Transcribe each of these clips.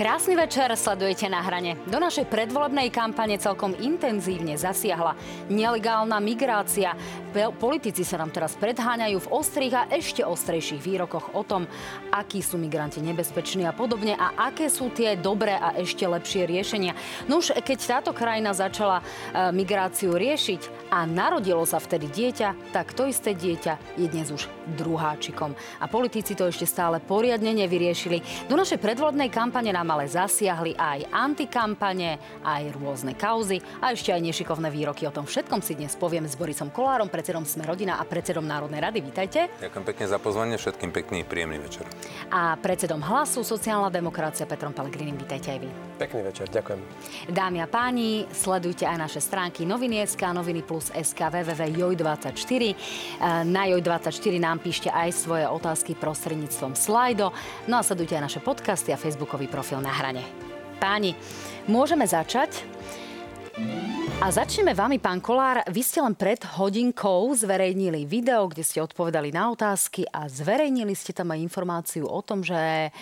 Krásny večer, sledujete na hrane. Do našej predvolebnej kampane celkom intenzívne zasiahla nelegálna migrácia. Politici sa nám teraz predháňajú v ostrých a ešte ostrejších výrokoch o tom, akí sú migranti nebezpeční a podobne a aké sú tie dobré a ešte lepšie riešenia. No už keď táto krajina začala e, migráciu riešiť a narodilo sa vtedy dieťa, tak to isté dieťa je dnes už druháčikom. A politici to ešte stále poriadne nevyriešili. Do našej predvolebnej kampane nám ale zasiahli aj antikampane, aj rôzne kauzy a ešte aj nešikovné výroky. O tom všetkom si dnes poviem s Borisom Kolárom, predsedom Sme rodina a predsedom Národnej rady. Vítajte. Ďakujem pekne za pozvanie, všetkým pekný, príjemný večer. A predsedom Hlasu sociálna demokracia Petrom Pelegrinim. Vítajte aj vy. Pekný večer, ďakujem. Dámy a páni, sledujte aj naše stránky noviny.sk, noviny plus SK, www.joj24. Na Joj24 nám píšte aj svoje otázky prostredníctvom slajdo. No a sledujte aj naše podcasty a facebookový profil na hrane. Páni, môžeme začať. A začneme vami, pán Kolár. Vy ste len pred hodinkou zverejnili video, kde ste odpovedali na otázky a zverejnili ste tam aj informáciu o tom, že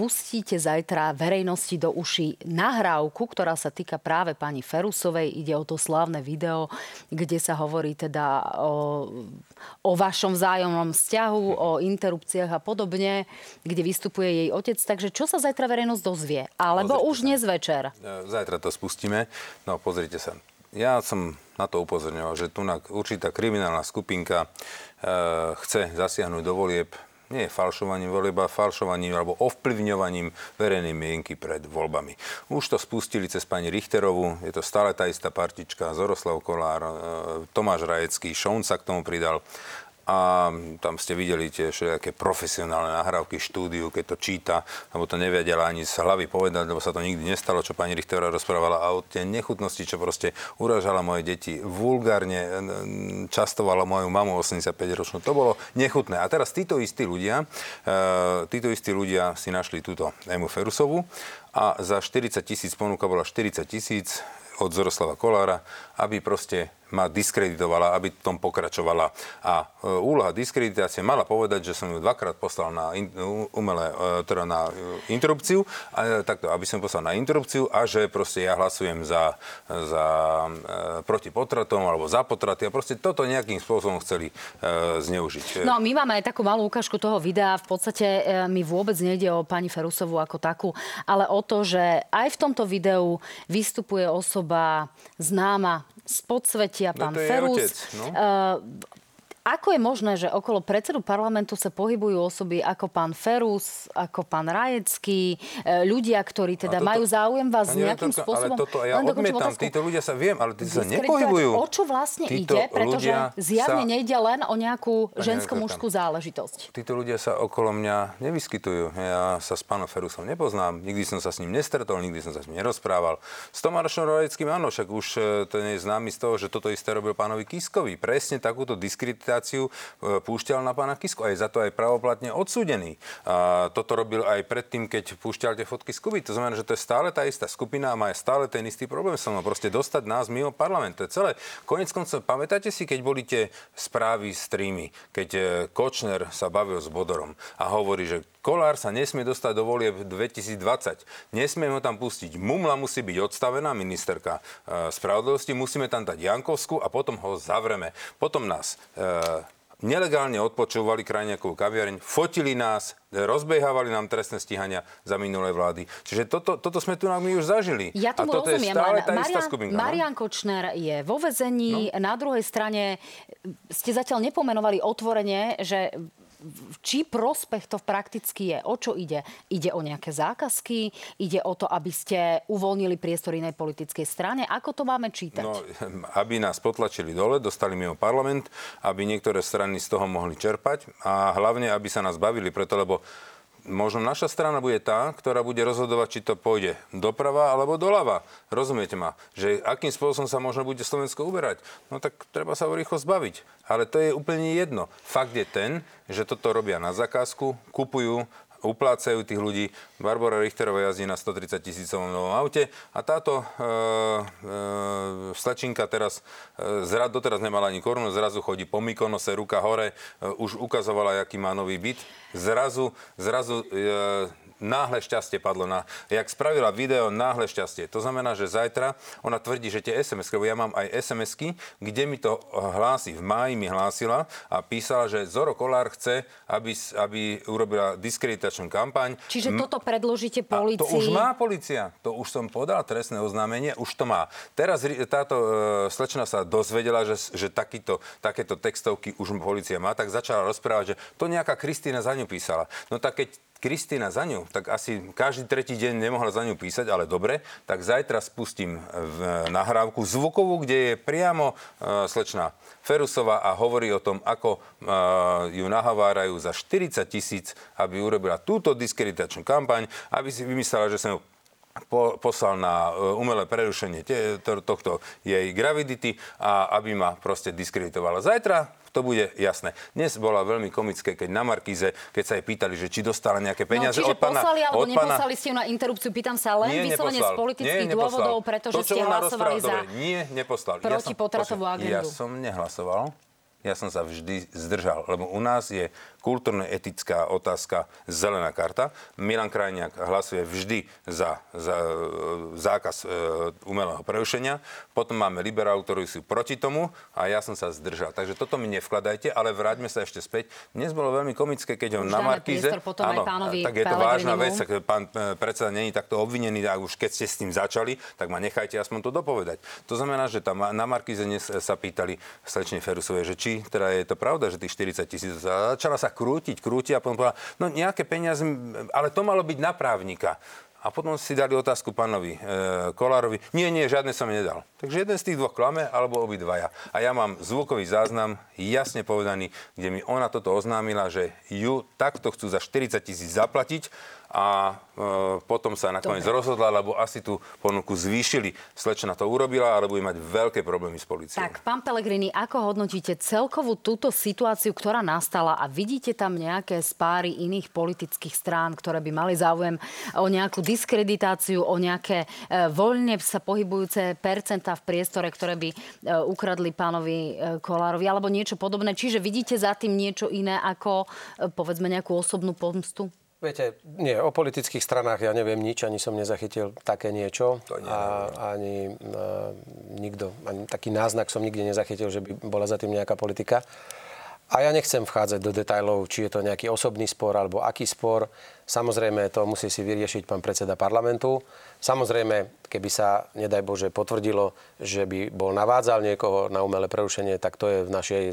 pustíte zajtra verejnosti do uší nahrávku, ktorá sa týka práve pani Ferusovej. Ide o to slávne video, kde sa hovorí teda o, o vašom vzájomnom vzťahu, o interrupciách a podobne, kde vystupuje jej otec. Takže čo sa zajtra verejnosť dozvie? Alebo pozrite už dnes večer? Zajtra to spustíme. No pozrite sa. Ja som na to upozorňoval, že tu určitá kriminálna skupinka e, chce zasiahnuť do volieb nie falšovaním volieb, falšovaním alebo ovplyvňovaním verejnej mienky pred voľbami. Už to spustili cez pani Richterovú, je to stále tá istá partička, Zoroslav Kolár, e, Tomáš Rajecký, Šón sa k tomu pridal a tam ste videli tie všetké profesionálne nahrávky štúdiu, keď to číta, lebo to nevedela ani z hlavy povedať, lebo sa to nikdy nestalo, čo pani Richterová rozprávala a o tie nechutnosti, čo proste uražala moje deti, vulgárne častovala moju mamu 85-ročnú. To bolo nechutné. A teraz títo istí ľudia, e, títo istí ľudia si našli túto Emu Ferusovu a za 40 tisíc ponuka bola 40 tisíc od Zoroslava Kolára, aby proste ma diskreditovala, aby tom pokračovala. A e, úloha diskreditácie mala povedať, že som ju dvakrát poslal na in, umelé, e, teda na e, interrupciu, a, takto, aby som poslal na interrupciu a že proste ja hlasujem za, za e, proti potratom alebo za potraty a proste toto nejakým spôsobom chceli e, zneužiť. No my máme aj takú malú ukážku toho videa. V podstate e, mi vôbec nejde o pani Ferusovú ako takú, ale o to, že aj v tomto videu vystupuje osoba známa z podsvetia, pán no Ferus. Otec, no? Ako je možné, že okolo predsedu parlamentu sa pohybujú osoby ako pán Ferus, ako pán Rajecký, e, ľudia, ktorí teda toto, majú záujem vás nejakým to, spôsobom... Ale toto ja odmietam, títo ľudia sa viem, ale títo sa nepohybujú. O čo vlastne títo ide, pretože zjavne sa... nejde len o nejakú žensko-mužskú záležitosť. Títo ľudia sa okolo mňa nevyskytujú. Ja sa s pánom Ferusom nepoznám, nikdy som sa s ním nestretol, nikdy som sa s ním nerozprával. S Tomášom Rajeckým áno, však už to nie je známy z toho, že toto isté robil pánovi Kiskovi. Presne takúto diskreditáciu dokumentáciu e, púšťal na pána Kisku a za to aj pravoplatne odsúdený. A toto robil aj predtým, keď púšťal tie fotky z. To znamená, že to je stále tá istá skupina a má stále ten istý problém sa mnou. Proste dostať nás mimo parlament. To je celé. Konec koncov, pamätáte si, keď boli tie správy, streamy, keď e, Kočner sa bavil s Bodorom a hovorí, že Kolár sa nesmie dostať do volieb 2020. Nesmie ho tam pustiť. Mumla musí byť odstavená, ministerka e, spravodlivosti. Musíme tam dať Jankovsku a potom ho zavreme. Potom nás e, nelegálne odpočúvali krajniakovú kaviareň, fotili nás, rozbehávali nám trestné stíhania za minulé vlády. Čiže toto, toto sme tu my už zažili. Ja tomu a toto rozumiem, je stále tá Marian, istá skupinka. No? Marian Kočner je vo vezení, no? na druhej strane ste zatiaľ nepomenovali otvorene, že či prospech to prakticky je? O čo ide? Ide o nejaké zákazky? Ide o to, aby ste uvoľnili priestor inej politickej strane? Ako to máme čítať? No, aby nás potlačili dole, dostali mimo parlament, aby niektoré strany z toho mohli čerpať a hlavne, aby sa nás bavili preto, lebo možno naša strana bude tá, ktorá bude rozhodovať, či to pôjde doprava alebo doľava. Rozumiete ma? Že akým spôsobom sa možno bude Slovensko uberať? No tak treba sa ho rýchlo zbaviť. Ale to je úplne jedno. Fakt je ten, že toto robia na zakázku, kupujú uplácajú tých ľudí. Barbara Richterová jazdí na 130 tisícovom novom aute a táto e, e, stačinka teraz, e, zrad, doteraz nemala ani korunu, zrazu chodí po Mykonose, ruka hore, e, už ukazovala, aký má nový byt. Zrazu, zrazu e, náhle šťastie padlo na... Jak spravila video, náhle šťastie. To znamená, že zajtra ona tvrdí, že tie SMS, lebo ja mám aj SMS-ky, kde mi to hlási. V máji mi hlásila a písala, že Zoro Kolár chce, aby, aby urobila diskreditačnú kampaň. Čiže toto predložíte policii? to už má policia. To už som podal trestné oznámenie, už to má. Teraz táto e, slečna sa dozvedela, že, že takýto, takéto textovky už policia má, tak začala rozprávať, že to nejaká Kristýna za ňu písala. No tak keď Kristýna za ňu, tak asi každý tretí deň nemohla za ňu písať, ale dobre, tak zajtra spustím v nahrávku zvukovú, kde je priamo uh, slečná Ferusová a hovorí o tom, ako uh, ju nahovárajú za 40 tisíc, aby urobila túto diskreditačnú kampaň, aby si vymyslela, že som ju po, poslal na umelé prerušenie tohto jej gravidity a aby ma proste diskreditovala. Zajtra to bude jasné. Dnes bola veľmi komické, keď na Markíze, keď sa jej pýtali, že či dostala nejaké no, peniaze no, od pána... poslali alebo od pána... neposlali ste ju na interrupciu, pýtam sa len nie, vyslovene z politických nie, dôvodov, pretože to, ste hlasovali za... Dobre, nie, neposlal. Protipotratovú ja som, agendu. Ja som nehlasoval ja som sa vždy zdržal, lebo u nás je kultúrno-etická otázka zelená karta. Milan Krajniak hlasuje vždy za, za zákaz e, umelého prerušenia. Potom máme liberálov, ktorí sú proti tomu a ja som sa zdržal. Takže toto mi nevkladajte, ale vráťme sa ešte späť. Dnes bolo veľmi komické, keď on na Markíze... Áno, tak je to vážna vec, tak pán e, predseda není takto obvinený a už keď ste s tým začali, tak ma nechajte aspoň to dopovedať. To znamená, že tam na Markíze dnes sa pýtali slečne Ferusovej, že či teda je to pravda, že tých 40 tisíc začala sa krútiť, krútiť a potom povedala, no nejaké peniaze, ale to malo byť na právnika. A potom si dali otázku pánovi e, Kolárovi. Nie, nie, žiadne som nedal. Takže jeden z tých dvoch klame, alebo obidvaja. A ja mám zvukový záznam, jasne povedaný, kde mi ona toto oznámila, že ju takto chcú za 40 tisíc zaplatiť a e, potom sa nakoniec Dobre. rozhodla, lebo asi tú ponuku zvýšili. Slečna to urobila, ale bude mať veľké problémy s policiou. Tak, pán Pelegrini, ako hodnotíte celkovú túto situáciu, ktorá nastala a vidíte tam nejaké spáry iných politických strán, ktoré by mali záujem o nejakú diskreditáciu, o nejaké e, voľne sa pohybujúce percentá v priestore, ktoré by e, ukradli pánovi e, Kolárovi alebo niečo podobné. Čiže vidíte za tým niečo iné ako e, povedzme nejakú osobnú pomstu? Viete, nie, o politických stranách ja neviem nič, ani som nezachytil také niečo. To a ani a, nikto, ani taký náznak som nikde nezachytil, že by bola za tým nejaká politika. A ja nechcem vchádzať do detajlov, či je to nejaký osobný spor alebo aký spor. Samozrejme, to musí si vyriešiť pán predseda parlamentu. Samozrejme, keby sa, nedaj Bože, potvrdilo, že by bol navádzal niekoho na umelé prerušenie, tak to je v našej e,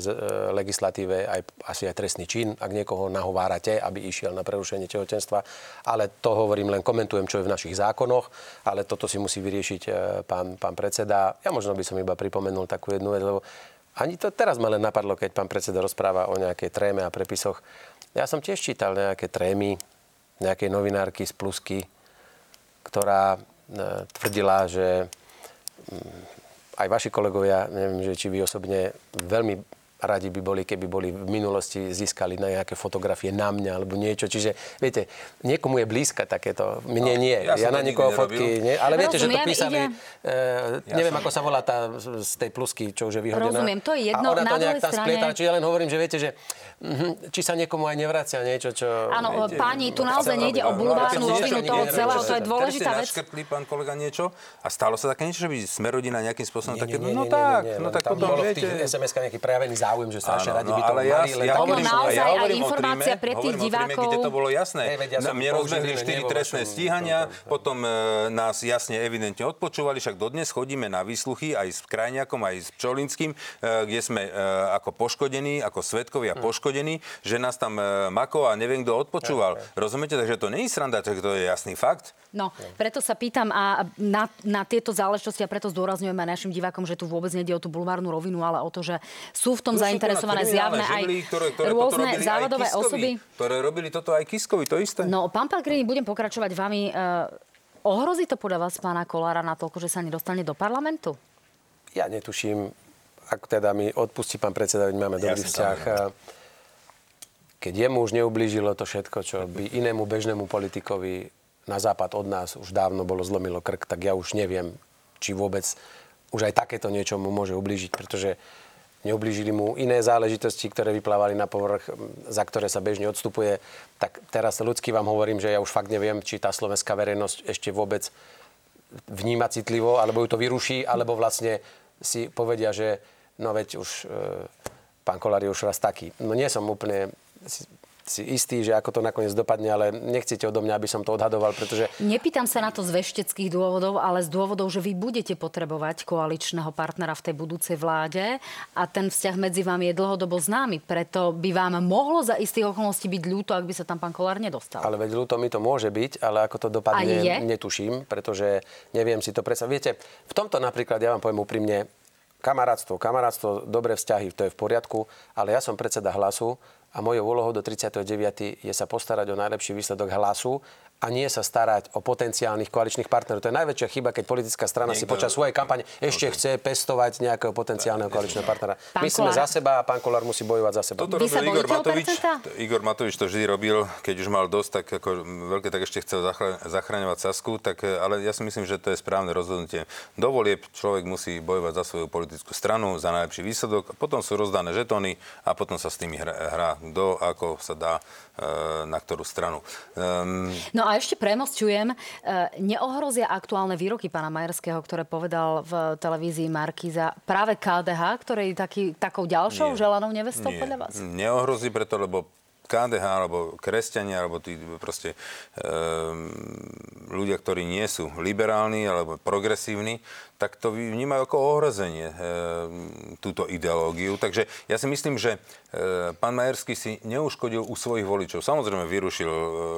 legislatíve aj, asi aj trestný čin, ak niekoho nahovárate, aby išiel na prerušenie tehotenstva. Ale to hovorím, len komentujem, čo je v našich zákonoch, ale toto si musí vyriešiť e, pán, pán predseda. Ja možno by som iba pripomenul takú jednu vec, lebo ani to teraz ma len napadlo, keď pán predseda rozpráva o nejakej tréme a prepisoch. Ja som tiež čítal nejaké trémy nejakej novinárky z Plusky, ktorá e, tvrdila, že mm, aj vaši kolegovia, neviem, že či vy osobne veľmi radi by boli, keby boli v minulosti získali na nejaké fotografie na mňa alebo niečo. Čiže, viete, niekomu je blízka takéto. Mne no, nie. Ja, ja na niekoho fotky... Nie, ale viete, Rozumiem, že to písali... Ide... Uh, ja neviem, som... ako sa volá tá z tej plusky, čo už je vyhodená. Rozumiem, to je jedno. A ona to nejak tam strane... splieta. Čiže ja len hovorím, že viete, že uh, či sa niekomu aj nevracia niečo, čo... Áno, páni, tu naozaj nejde o bulvárnu rovinu toho celého. To je dôležitá vec. Naškrtli pán kolega niečo a stalo sa také niečo, že by Smerodina nejakým spôsobom také... No tak, no tak potom viete... SMS-ka nejaký prejavený záujem, že strašne radi no, by to ale ja, mali. Ja, hovorím, naozaj ja hovorím aj informácia pre tých divákov. kde to bolo jasné. Mne rozbehli 4 trestné stíhania, potom e, nás jasne evidentne odpočúvali, však dodnes chodíme na výsluchy aj s Krajniakom, aj s Pčolinským, e, kde sme e, ako poškodení, ako svetkovia hm. poškodení, že nás tam Mako a neviem kto odpočúval. Rozumiete? Takže to nie je sranda, to je jasný fakt. No, preto sa pýtam a na, na tieto záležitosti a preto zdôrazňujeme našim divákom, že tu vôbec nejde o tú bulvárnu rovinu, ale o to, že sú v tom to zainteresované zjavné aj ktoré, ktoré rôzne závadové osoby. Ktoré robili toto aj Kiskovi, to isté. No, pán Pelgrini, budem pokračovať vami. Uh, ohrozí to podľa vás pána Kolára na toľko, že sa nedostane do parlamentu? Ja netuším, ak teda mi odpustí pán predseda, máme dobrý ja vzťah. Keď jemu už neublížilo to všetko, čo by inému bežnému politikovi na západ od nás už dávno bolo zlomilo krk, tak ja už neviem, či vôbec už aj takéto niečo mu môže ublížiť, pretože neublížili mu iné záležitosti, ktoré vyplávali na povrch, za ktoré sa bežne odstupuje. Tak teraz ľudsky vám hovorím, že ja už fakt neviem, či tá slovenská verejnosť ešte vôbec vníma citlivo, alebo ju to vyruší, alebo vlastne si povedia, že no veď už e, pán Kolár je už raz taký. No nie som úplne si istý, že ako to nakoniec dopadne, ale nechcete odo mňa, aby som to odhadoval, pretože... Nepýtam sa na to z vešteckých dôvodov, ale z dôvodov, že vy budete potrebovať koaličného partnera v tej budúcej vláde a ten vzťah medzi vami je dlhodobo známy. Preto by vám mohlo za istých okolností byť ľúto, ak by sa tam pán Kolár nedostal. Ale veď ľúto mi to môže byť, ale ako to dopadne, netuším, pretože neviem si to predstaviť. Viete, v tomto napríklad, ja vám poviem úprimne, kamarátstvo, kamarátstvo, dobré vzťahy, to je v poriadku, ale ja som predseda hlasu a mojou úlohou do 39. je sa postarať o najlepší výsledok hlasu a nie sa starať o potenciálnych koaličných partnerov. To je najväčšia chyba, keď politická strana Niekto... si počas svojej kampane ešte okay. chce pestovať nejakého potenciálneho koaličného partnera. Pán My sme za seba a pán Kolár musí bojovať za seba. Toto robil Igor Matovič. Igor Matovič to vždy robil, keď už mal dosť, tak ako veľké, tak ešte chcel zachraňovať Sasku, tak, ale ja si myslím, že to je správne rozhodnutie. Dovolie človek musí bojovať za svoju politickú stranu, za najlepší výsledok, potom sú rozdané žetóny a potom sa s tými hrá, hrá kto ako sa dá e, na ktorú stranu. Um, no a ešte premosťujem, e, neohrozia aktuálne výroky pána Majerského, ktoré povedal v televízii Markíza práve KDH, ktorý je taký, takou ďalšou nie, želanou nevestou nie, podľa vás? Neohrozí preto, lebo KDH alebo kresťania alebo tí proste e, ľudia, ktorí nie sú liberálni alebo progresívni, tak to vnímajú ako ohrozenie e, túto ideológiu. Takže ja si myslím, že e, pán Majerský si neuškodil u svojich voličov. Samozrejme vyrušil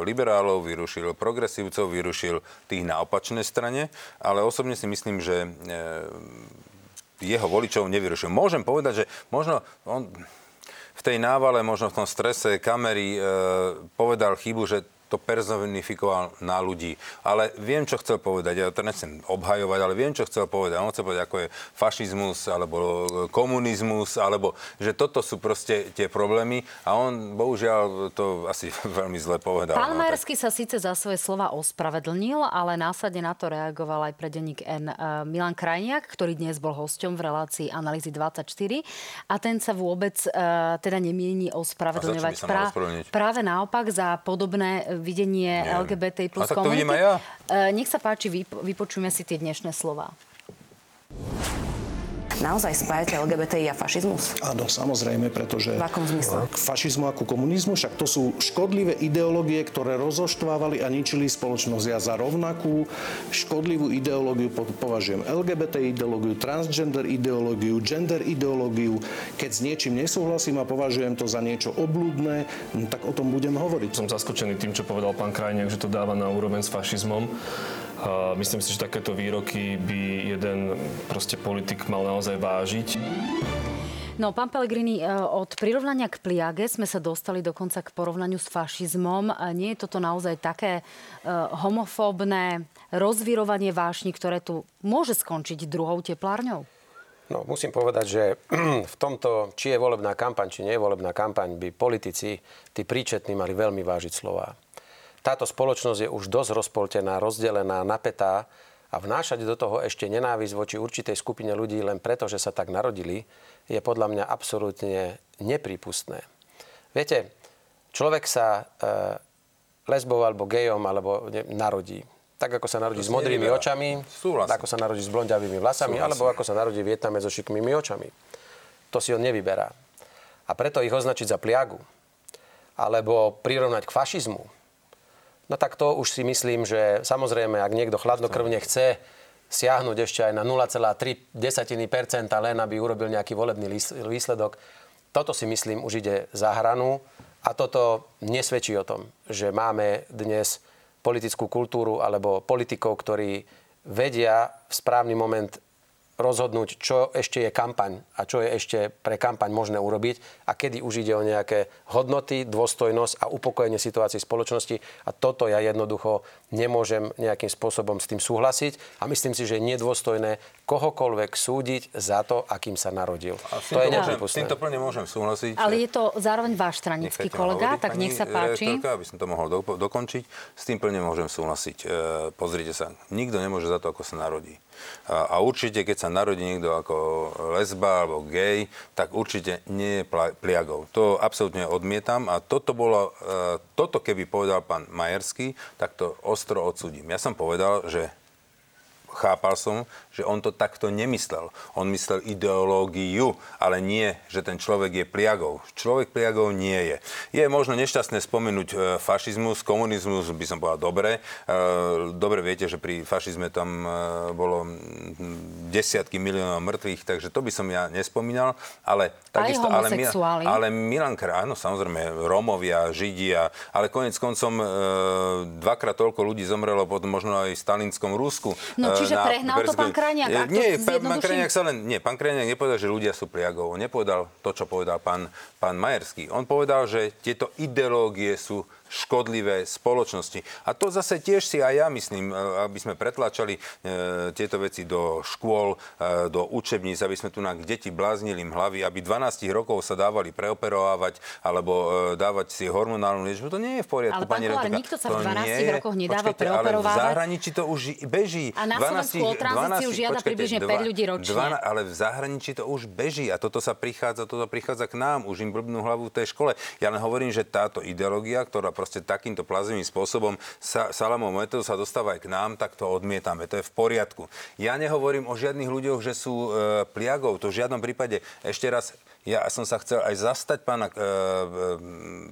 liberálov, vyrušil progresívcov, vyrušil tých na opačnej strane, ale osobne si myslím, že e, jeho voličov nevyrušil. Môžem povedať, že možno on v tej návale, možno v tom strese kamery e, povedal chybu, že to personifikoval na ľudí. Ale viem, čo chcel povedať. Ja to nechcem obhajovať, ale viem, čo chcel povedať. On chcel povedať, ako je fašizmus, alebo komunizmus, alebo že toto sú proste tie problémy. A on, bohužiaľ, to asi veľmi zle povedal. Pán no, Majersky tak... sa síce za svoje slova ospravedlnil, ale následne na to reagoval aj pre denník N uh, Milan Krajniak, ktorý dnes bol hosťom v relácii Analýzy 24. A ten sa vôbec uh, teda nemieni ospravedlňovať. Pra, práve naopak za podobné videnie Nie. LGBT plus A tak to vidím aj ja. E, nech sa páči, vypočujme si tie dnešné slova naozaj spájate LGBTI a fašizmus? Áno, samozrejme, pretože... V akom zmysle? K fašizmu a ku komunizmu, však to sú škodlivé ideológie, ktoré rozoštvávali a ničili spoločnosť. Ja za rovnakú škodlivú ideológiu považujem LGBT ideológiu, transgender ideológiu, gender ideológiu. Keď s niečím nesúhlasím a považujem to za niečo oblúdne, no, tak o tom budem hovoriť. Som zaskočený tým, čo povedal pán Krajniak, že to dáva na úroveň s fašizmom. A myslím si, že takéto výroky by jeden proste politik mal naozaj vážiť. No, pán Pellegrini, e, od prirovnania k pliage sme sa dostali dokonca k porovnaniu s fašizmom. Nie je toto naozaj také e, homofóbne rozvirovanie vášni, ktoré tu môže skončiť druhou teplárňou? No, musím povedať, že v tomto, či je volebná kampaň, či nie je volebná kampaň, by politici, tí príčetní, mali veľmi vážiť slova táto spoločnosť je už dosť rozpoltená, rozdelená, napätá a vnášať do toho ešte nenávisť voči určitej skupine ľudí len preto, že sa tak narodili, je podľa mňa absolútne neprípustné. Viete, človek sa e, lesbou alebo gejom alebo ne, narodí. Tak ako sa narodí s modrými nevyberá. očami, Súhlasím. ako sa narodí s blondiavými vlasami, Súhlasím. alebo ako sa narodí Vietname so šikmými očami. To si on nevyberá. A preto ich označiť za pliagu, alebo prirovnať k fašizmu, No tak to už si myslím, že samozrejme, ak niekto chladnokrvne chce siahnuť ešte aj na 0,3 len aby urobil nejaký volebný výsledok, toto si myslím už ide za hranu. A toto nesvedčí o tom, že máme dnes politickú kultúru alebo politikov, ktorí vedia v správny moment rozhodnúť, čo ešte je kampaň a čo je ešte pre kampaň možné urobiť a kedy už ide o nejaké hodnoty, dôstojnosť a upokojenie situácií spoločnosti. A toto ja jednoducho nemôžem nejakým spôsobom s tým súhlasiť a myslím si, že je nedôstojné kohokoľvek súdiť za to, akým sa narodil. A to je nepripustné. S týmto plne môžem súhlasiť. Ale je to zároveň váš stranický kolega, hovoriť, tak nech sa páči. Rektorka, aby som to mohol do, dokončiť, s tým plne môžem súhlasiť. E, pozrite sa, nikto nemôže za to, ako sa narodí. A, a určite, keď sa narodí niekto ako lesba alebo gay, tak určite nie je pliagov. To absolútne odmietam a toto bolo, e, toto keby povedal pán Majerský, tak to ostro odsudím. Ja som povedal, že chápal som, že on to takto nemyslel. On myslel ideológiu, ale nie, že ten človek je pliagou. Človek pliagou nie je. Je možno nešťastné spomenúť e, fašizmus, komunizmus, by som povedal dobre. E, dobre viete, že pri fašizme tam e, bolo desiatky miliónov mŕtvych, takže to by som ja nespomínal. Ale takisto, ale, ale Milan áno, samozrejme, Rómovia, Židia, ale konec koncom dvakrát toľko ľudí zomrelo pod možno aj v stalinskom Rusku. No, čiže na prehnal to pán Krajniak? Ak nie, pán Krajniak sa len, nie, pán Krajniak nepovedal, že ľudia sú pliagov. On nepovedal to, čo povedal pán, pán Majerský. On povedal, že tieto ideológie sú škodlivé spoločnosti. A to zase tiež si aj ja myslím, e, aby sme pretlačali e, tieto veci do škôl, e, do učebníc, aby sme tu na deti bláznili im hlavy, aby 12 rokov sa dávali preoperovať alebo dávať si hormonálnu liečbu. To nie je v poriadku, ale pani Kolár, nikto sa v 12 rokoch nedáva Počkejte, preoperovať. Ale v zahraničí to už beží. A na 12, o tranzíciu 12, žiada približne 5 ľudí ročne. 12, ale v zahraničí to už beží a toto sa prichádza, toto prichádza k nám. Už im blbnú hlavu v tej škole. Ja len hovorím, že táto ideológia, ktorá proste takýmto plazivým spôsobom sa, salamov metód sa dostáva aj k nám, tak to odmietame. To je v poriadku. Ja nehovorím o žiadnych ľuďoch, že sú e, pliagov. To v žiadnom prípade. Ešte raz, ja som sa chcel aj zastať pána e, e,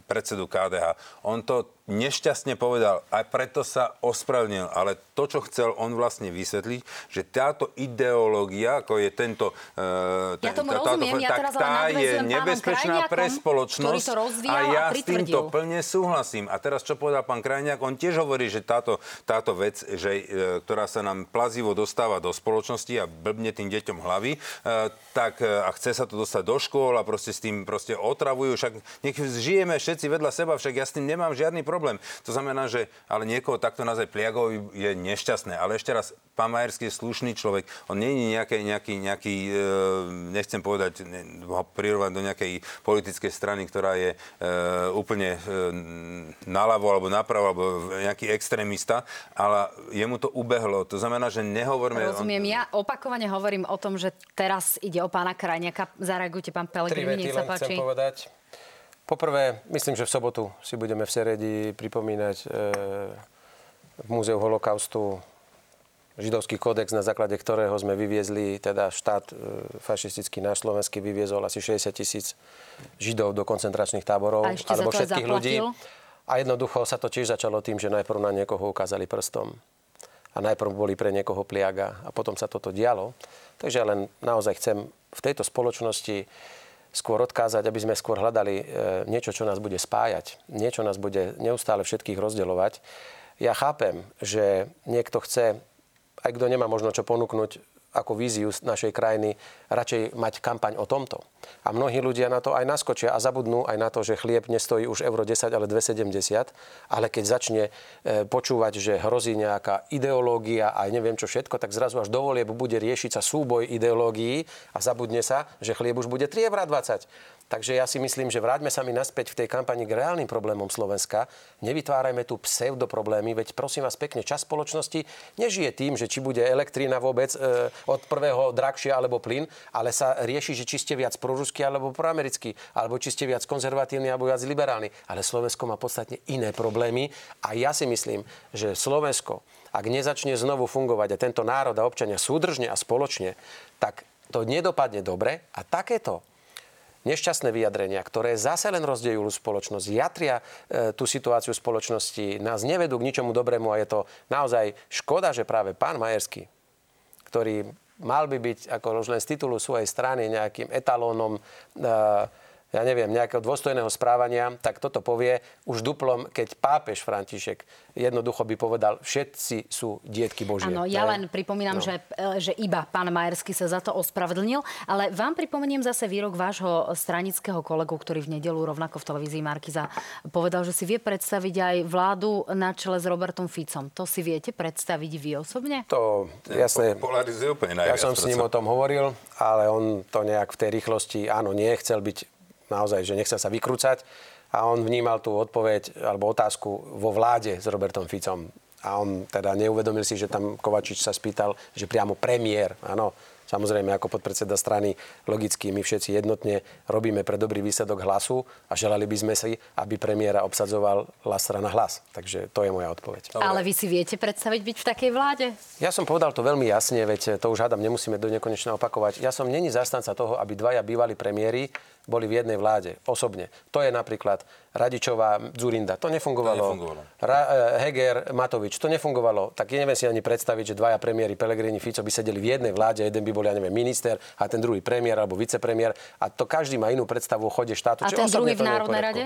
predsedu KDH. On to nešťastne povedal, aj preto sa ospravedlnil, ale to, čo chcel on vlastne vysvetliť, že táto ideológia, ako je tento... Uh, ten, ja tomu táto, rozumiem, ja tak tá je nebezpečná pre spoločnosť a ja a s týmto plne súhlasím. A teraz, čo povedal pán Krajniak, on tiež hovorí, že táto, táto vec, že, uh, ktorá sa nám plazivo dostáva do spoločnosti a blbne tým deťom hlavy, uh, tak a chce sa to dostať do škôl a proste s tým proste otravujú, však nech žijeme všetci vedľa seba, však ja s tým nemám žiadny problém. To znamená, že ale niekoho takto nazvať pliagov je nešťastné. Ale ešte raz, pán Majerský je slušný človek. On nie je nejaký, nejaký, nejaký nechcem povedať, ho prirovať do nejakej politickej strany, ktorá je e, úplne e, naľavo alebo napravo, alebo nejaký extrémista, ale jemu to ubehlo. To znamená, že nehovoríme... Rozumiem, on... ja opakovane hovorím o tom, že teraz ide o pána Krajniaka. Zareagujte, pán Pelegrini, nech sa páči. Chcem povedať. Poprvé, myslím, že v sobotu si budeme v Seredi pripomínať e, v Múzeu holokaustu židovský kódex, na základe ktorého sme vyviezli, teda štát e, fašistický náš slovenský vyviezol asi 60 tisíc židov do koncentračných táborov, alebo všetkých ľudí. A jednoducho sa to tiež začalo tým, že najprv na niekoho ukázali prstom. A najprv boli pre niekoho pliaga a potom sa toto dialo. Takže len naozaj chcem v tejto spoločnosti skôr odkázať, aby sme skôr hľadali e, niečo, čo nás bude spájať, niečo nás bude neustále všetkých rozdeľovať. Ja chápem, že niekto chce, aj kto nemá možno čo ponúknuť, ako víziu našej krajiny radšej mať kampaň o tomto. A mnohí ľudia na to aj naskočia a zabudnú aj na to, že chlieb nestojí už euro 10, ale 2,70. Ale keď začne e, počúvať, že hrozí nejaká ideológia a neviem čo všetko, tak zrazu až dovolie bude riešiť sa súboj ideológií a zabudne sa, že chlieb už bude 3,20 Takže ja si myslím, že vráťme sa mi naspäť v tej kampani k reálnym problémom Slovenska. Nevytvárajme tu pseudoproblémy, veď prosím vás pekne, čas spoločnosti nežije tým, že či bude elektrina vôbec e, od prvého drahšia alebo plyn, ale sa rieši, že či ste viac proruský alebo proamerický, alebo či ste viac konzervatívny alebo viac liberálny. Ale Slovensko má podstatne iné problémy a ja si myslím, že Slovensko, ak nezačne znovu fungovať a tento národ a občania súdržne a spoločne, tak to nedopadne dobre a takéto nešťastné vyjadrenia, ktoré zase len rozdejú spoločnosť, jatria e, tú situáciu spoločnosti, nás nevedú k ničomu dobrému a je to naozaj škoda, že práve pán Majerský, ktorý mal by byť ako už len z titulu svojej strany nejakým etalónom e, ja neviem, nejakého dôstojného správania, tak toto povie už duplom, keď pápež František jednoducho by povedal, všetci sú dietky Božie. Áno, ja len pripomínam, no. že, e, že iba pán Majersky sa za to ospravedlnil, ale vám pripomeniem zase výrok vášho stranického kolegu, ktorý v nedelu rovnako v televízii Markiza povedal, že si vie predstaviť aj vládu na čele s Robertom Ficom. To si viete predstaviť vy osobne? To jasne. Polarizuje úplne najviac. Ja som s ním o tom hovoril, ale on to nejak v tej rýchlosti, áno, nie, chcel byť naozaj, že nechcel sa vykrúcať a on vnímal tú odpoveď alebo otázku vo vláde s Robertom Ficom. A on teda neuvedomil si, že tam Kovačič sa spýtal, že priamo premiér, áno, Samozrejme, ako podpredseda strany, logicky my všetci jednotne robíme pre dobrý výsledok hlasu a želali by sme si, aby premiéra obsadzoval strana hlas. Takže to je moja odpoveď. Dobre. Ale vy si viete predstaviť byť v takej vláde? Ja som povedal to veľmi jasne, veď to už hádam, nemusíme do nekonečna opakovať. Ja som není zastanca toho, aby dvaja bývali premiéry boli v jednej vláde osobne. To je napríklad Radičová, Zurinda. To nefungovalo. To nefungovalo. Ra, eh, Heger, Matovič. To nefungovalo. Tak ja neviem si ani predstaviť, že dvaja premiéry Pelegrini, Fico by sedeli v jednej vláde, jeden by bol, ja neviem, minister a ten druhý premiér alebo vicepremiér. A to každý má inú predstavu o chode štátu. A ten druhý v Národnej rade?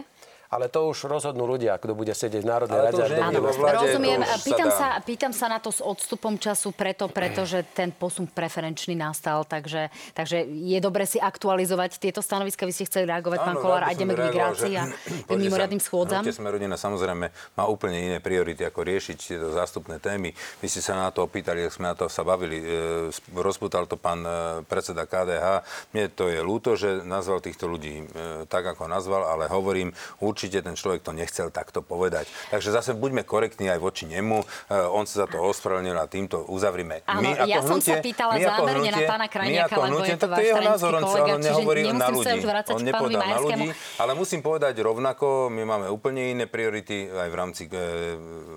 Ale to už rozhodnú ľudia, kto bude sedieť v Národnej rade. Áno, rozumiem. Pýtam sa, pýtam sa na to s odstupom času preto, pretože ten posun preferenčný nastal, takže, takže je dobre si aktualizovať tieto stanoviska. Vy ste chceli reagovať, Áno, pán Kolár, a ideme k migrácii a k mimoriadným schôdzam. sme rodina samozrejme má úplne iné priority, ako riešiť tieto zástupné témy. Vy ste sa na to opýtali, ak sme na to sa bavili. E, rozputal to pán e, predseda KDH. Mne to je ľúto, že nazval týchto ľudí e, tak, ako nazval, ale hovorím, určite určite ten človek to nechcel takto povedať. Takže zase buďme korektní aj voči nemu. Uh, on sa za to ospravedlnil a týmto uzavrime. Áno, my ja som hnutie, sa pýtala zámerne na pána Krajniaka, lebo je to váš jeho názor, on, kolega, on nehovorí na ľudí. On nepovedal na ľudí, ale musím povedať rovnako, my máme úplne iné priority aj v rámci e,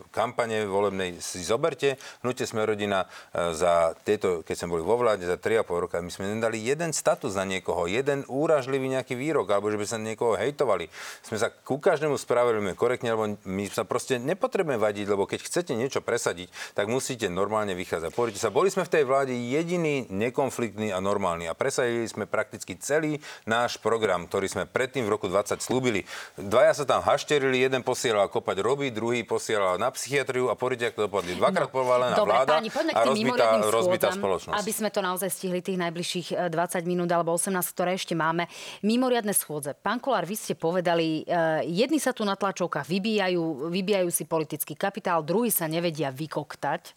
kampane volebnej. Si zoberte, hnutie sme rodina e, za tieto, keď sme boli vo vláde, za 3,5 roka, my sme nedali jeden status na niekoho, jeden úražlivý nejaký výrok, alebo že by sa niekoho hejtovali. Sme sa ku každému spravedlíme korektne, lebo my sa proste nepotrebujeme vadiť, lebo keď chcete niečo presadiť, tak musíte normálne vychádzať. Pozrite sa, boli sme v tej vláde jediný nekonfliktný a normálny a presadili sme prakticky celý náš program, ktorý sme predtým v roku 20 slúbili. Dvaja sa tam hašterili, jeden posielal kopať roby, druhý posielal na psychiatriu a pozrite, ako to dopadli. Dvakrát no, povalená dobre, vláda páni, a rozbitá, rozbitá spoločnosť. Aby sme to naozaj stihli tých najbližších 20 eh, minút alebo 18, ktoré ešte máme. Mimoriadne schôdze. Pán Kolár, vy ste povedali, eh, jedni sa tu na tlačovkách vybíjajú, vybíjajú si politický kapitál, druhí sa nevedia vykoktať.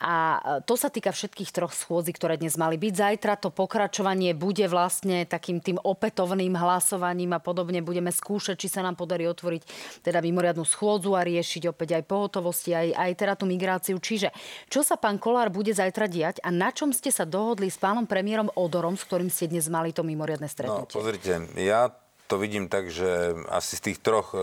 A to sa týka všetkých troch schôdzi, ktoré dnes mali byť. Zajtra to pokračovanie bude vlastne takým tým opätovným hlasovaním a podobne. Budeme skúšať, či sa nám podarí otvoriť teda mimoriadnu schôdzu a riešiť opäť aj pohotovosti, aj, aj teda tú migráciu. Čiže čo sa pán Kolár bude zajtra diať a na čom ste sa dohodli s pánom premiérom Odorom, s ktorým ste dnes mali to mimoriadne stretnutie? No, pozrite, ja to vidím tak, že asi z tých troch e,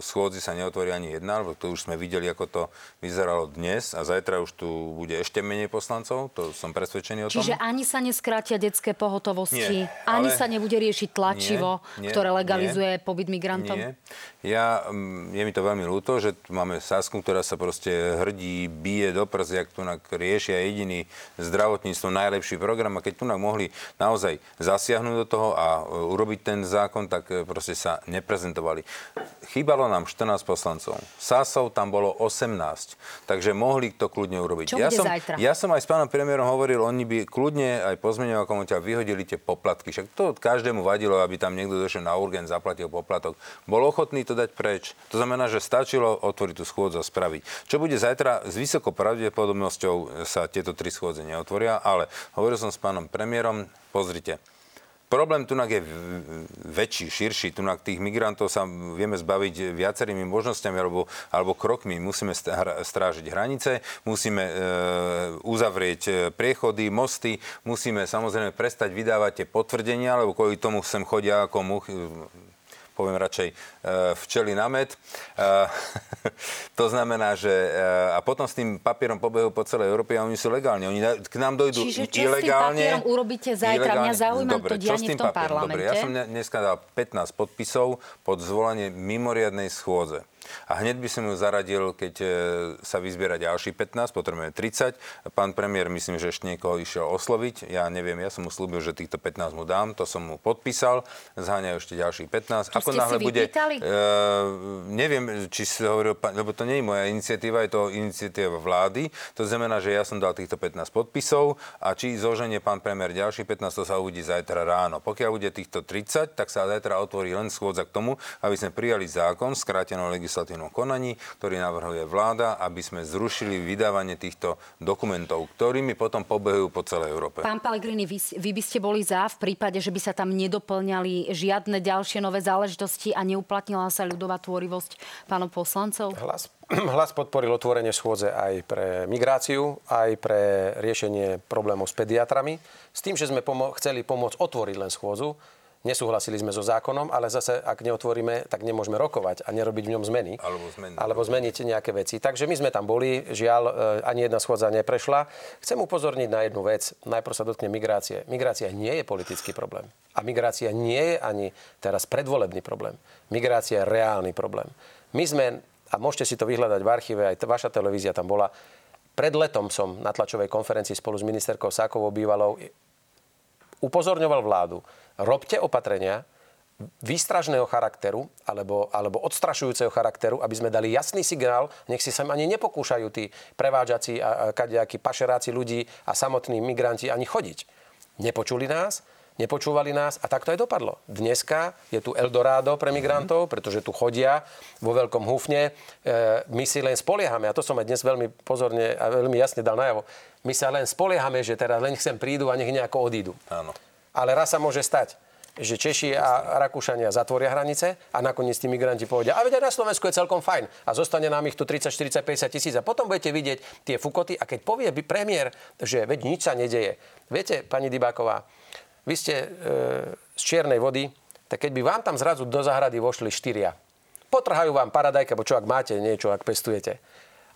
schôdzi sa neotvorí ani jedna, lebo to už sme videli, ako to vyzeralo dnes a zajtra už tu bude ešte menej poslancov, to som presvedčený o tom. Čiže ani sa neskrátia detské pohotovosti, nie, ani sa nebude riešiť tlačivo, nie, nie, ktoré legalizuje nie, pobyt migrantom? Nie. Ja, mm, je mi to veľmi ľúto, že tu máme Sasku, ktorá sa proste hrdí, bije do prs, jak tu riešia jediný zdravotníctvo, najlepší program a keď tu mohli naozaj zasiahnuť do toho a e, urobiť ten zákon, tak tak e, proste sa neprezentovali. Chýbalo nám 14 poslancov. Sásov tam bolo 18, takže mohli to kľudne urobiť. Čo ja som, zajtra? ja som aj s pánom premiérom hovoril, oni by kľudne aj pozmeňovakom ťa vyhodili tie poplatky. Však to každému vadilo, aby tam niekto došiel na urgen, zaplatil poplatok. Bol ochotný to dať preč. To znamená, že stačilo otvoriť tú schôdzu a spraviť. Čo bude zajtra, s vysokou pravdepodobnosťou sa tieto tri schôdze neotvoria, ale hovoril som s pánom premiérom, pozrite, Problém tunak je väčší, širší. Tunak tých migrantov sa vieme zbaviť viacerými možnosťami alebo, alebo krokmi. Musíme strážiť hranice, musíme e, uzavrieť e, priechody, mosty, musíme samozrejme prestať vydávať tie potvrdenia, lebo kvôli tomu sem chodia ako much, poviem radšej e, včeli na med. E, to znamená, že e, a potom s tým papierom pobehujú po celej Európe a oni sú legálni. Oni k nám dojdú Čiže čo ilegálne. Čiže s tým papierom urobíte zajtra? Mňa zaujíma Dobre, to dianie v tom papierom? parlamente. Dobre, ja som dneska dal 15 podpisov pod zvolanie mimoriadnej schôdze. A hneď by som ju zaradil, keď e, sa vyzbiera ďalší 15, potrebujeme 30. Pán premiér, myslím, že ešte niekoho išiel osloviť. Ja neviem, ja som mu slúbil, že týchto 15 mu dám, to som mu podpísal. Zháňajú ešte ďalších 15. To Ako náhle bude... Uh, neviem, či si hovoril, lebo to nie je moja iniciatíva, je to iniciatíva vlády. To znamená, že ja som dal týchto 15 podpisov a či zoženie pán premiér ďalších 15, to sa uvidí zajtra ráno. Pokiaľ bude týchto 30, tak sa zajtra otvorí len schôdza k tomu, aby sme prijali zákon, skrátenou legislatívou legislatívnom konaní, ktorý navrhuje vláda, aby sme zrušili vydávanie týchto dokumentov, ktorými potom pobehujú po celej Európe. Pán Pellegrini, vy, vy by ste boli za v prípade, že by sa tam nedoplňali žiadne ďalšie nové záležitosti a neuplatnila sa ľudová tvorivosť pánov poslancov? Hlas, hlas podporil otvorenie schôdze aj pre migráciu, aj pre riešenie problémov s pediatrami. S tým, že sme pomo- chceli pomôcť otvoriť len schôdzu, Nesúhlasili sme so zákonom, ale zase, ak neotvoríme, tak nemôžeme rokovať a nerobiť v ňom zmeny. Alebo zmeniť. Alebo zmeniť nejaké veci. Takže my sme tam boli, žiaľ, e, ani jedna schôdza neprešla. Chcem upozorniť na jednu vec. Najprv sa dotkne migrácie. Migrácia nie je politický problém. A migrácia nie je ani teraz predvolebný problém. Migrácia je reálny problém. My sme, a môžete si to vyhľadať v archíve, aj vaša televízia tam bola, pred letom som na tlačovej konferencii spolu s ministerkou Sákovou bývalou upozorňoval vládu, robte opatrenia výstražného charakteru alebo, alebo odstrašujúceho charakteru, aby sme dali jasný signál, nech si sa ani nepokúšajú tí prevážaci a, a kadejakí pašeráci ľudí a samotní migranti ani chodiť. Nepočuli nás, nepočúvali nás a tak to aj dopadlo. Dneska je tu Eldorado pre migrantov, pretože tu chodia vo veľkom húfne. E, my si len spoliehame, a to som aj dnes veľmi pozorne a veľmi jasne dal najavo, my sa len spoliehame, že teraz len sem prídu a nech nejako odídu. Áno. Ale raz sa môže stať, že Češi a Rakúšania zatvoria hranice a nakoniec tí migranti povedia, a veď na Slovensku je celkom fajn a zostane nám ich tu 30, 40, 50 tisíc a potom budete vidieť tie fukoty a keď povie by premiér, že veď nič sa nedeje. Viete, pani Dybáková, vy ste e, z čiernej vody, tak keď by vám tam zrazu do zahrady vošli štyria, potrhajú vám paradajka, bo čo ak máte niečo, ak pestujete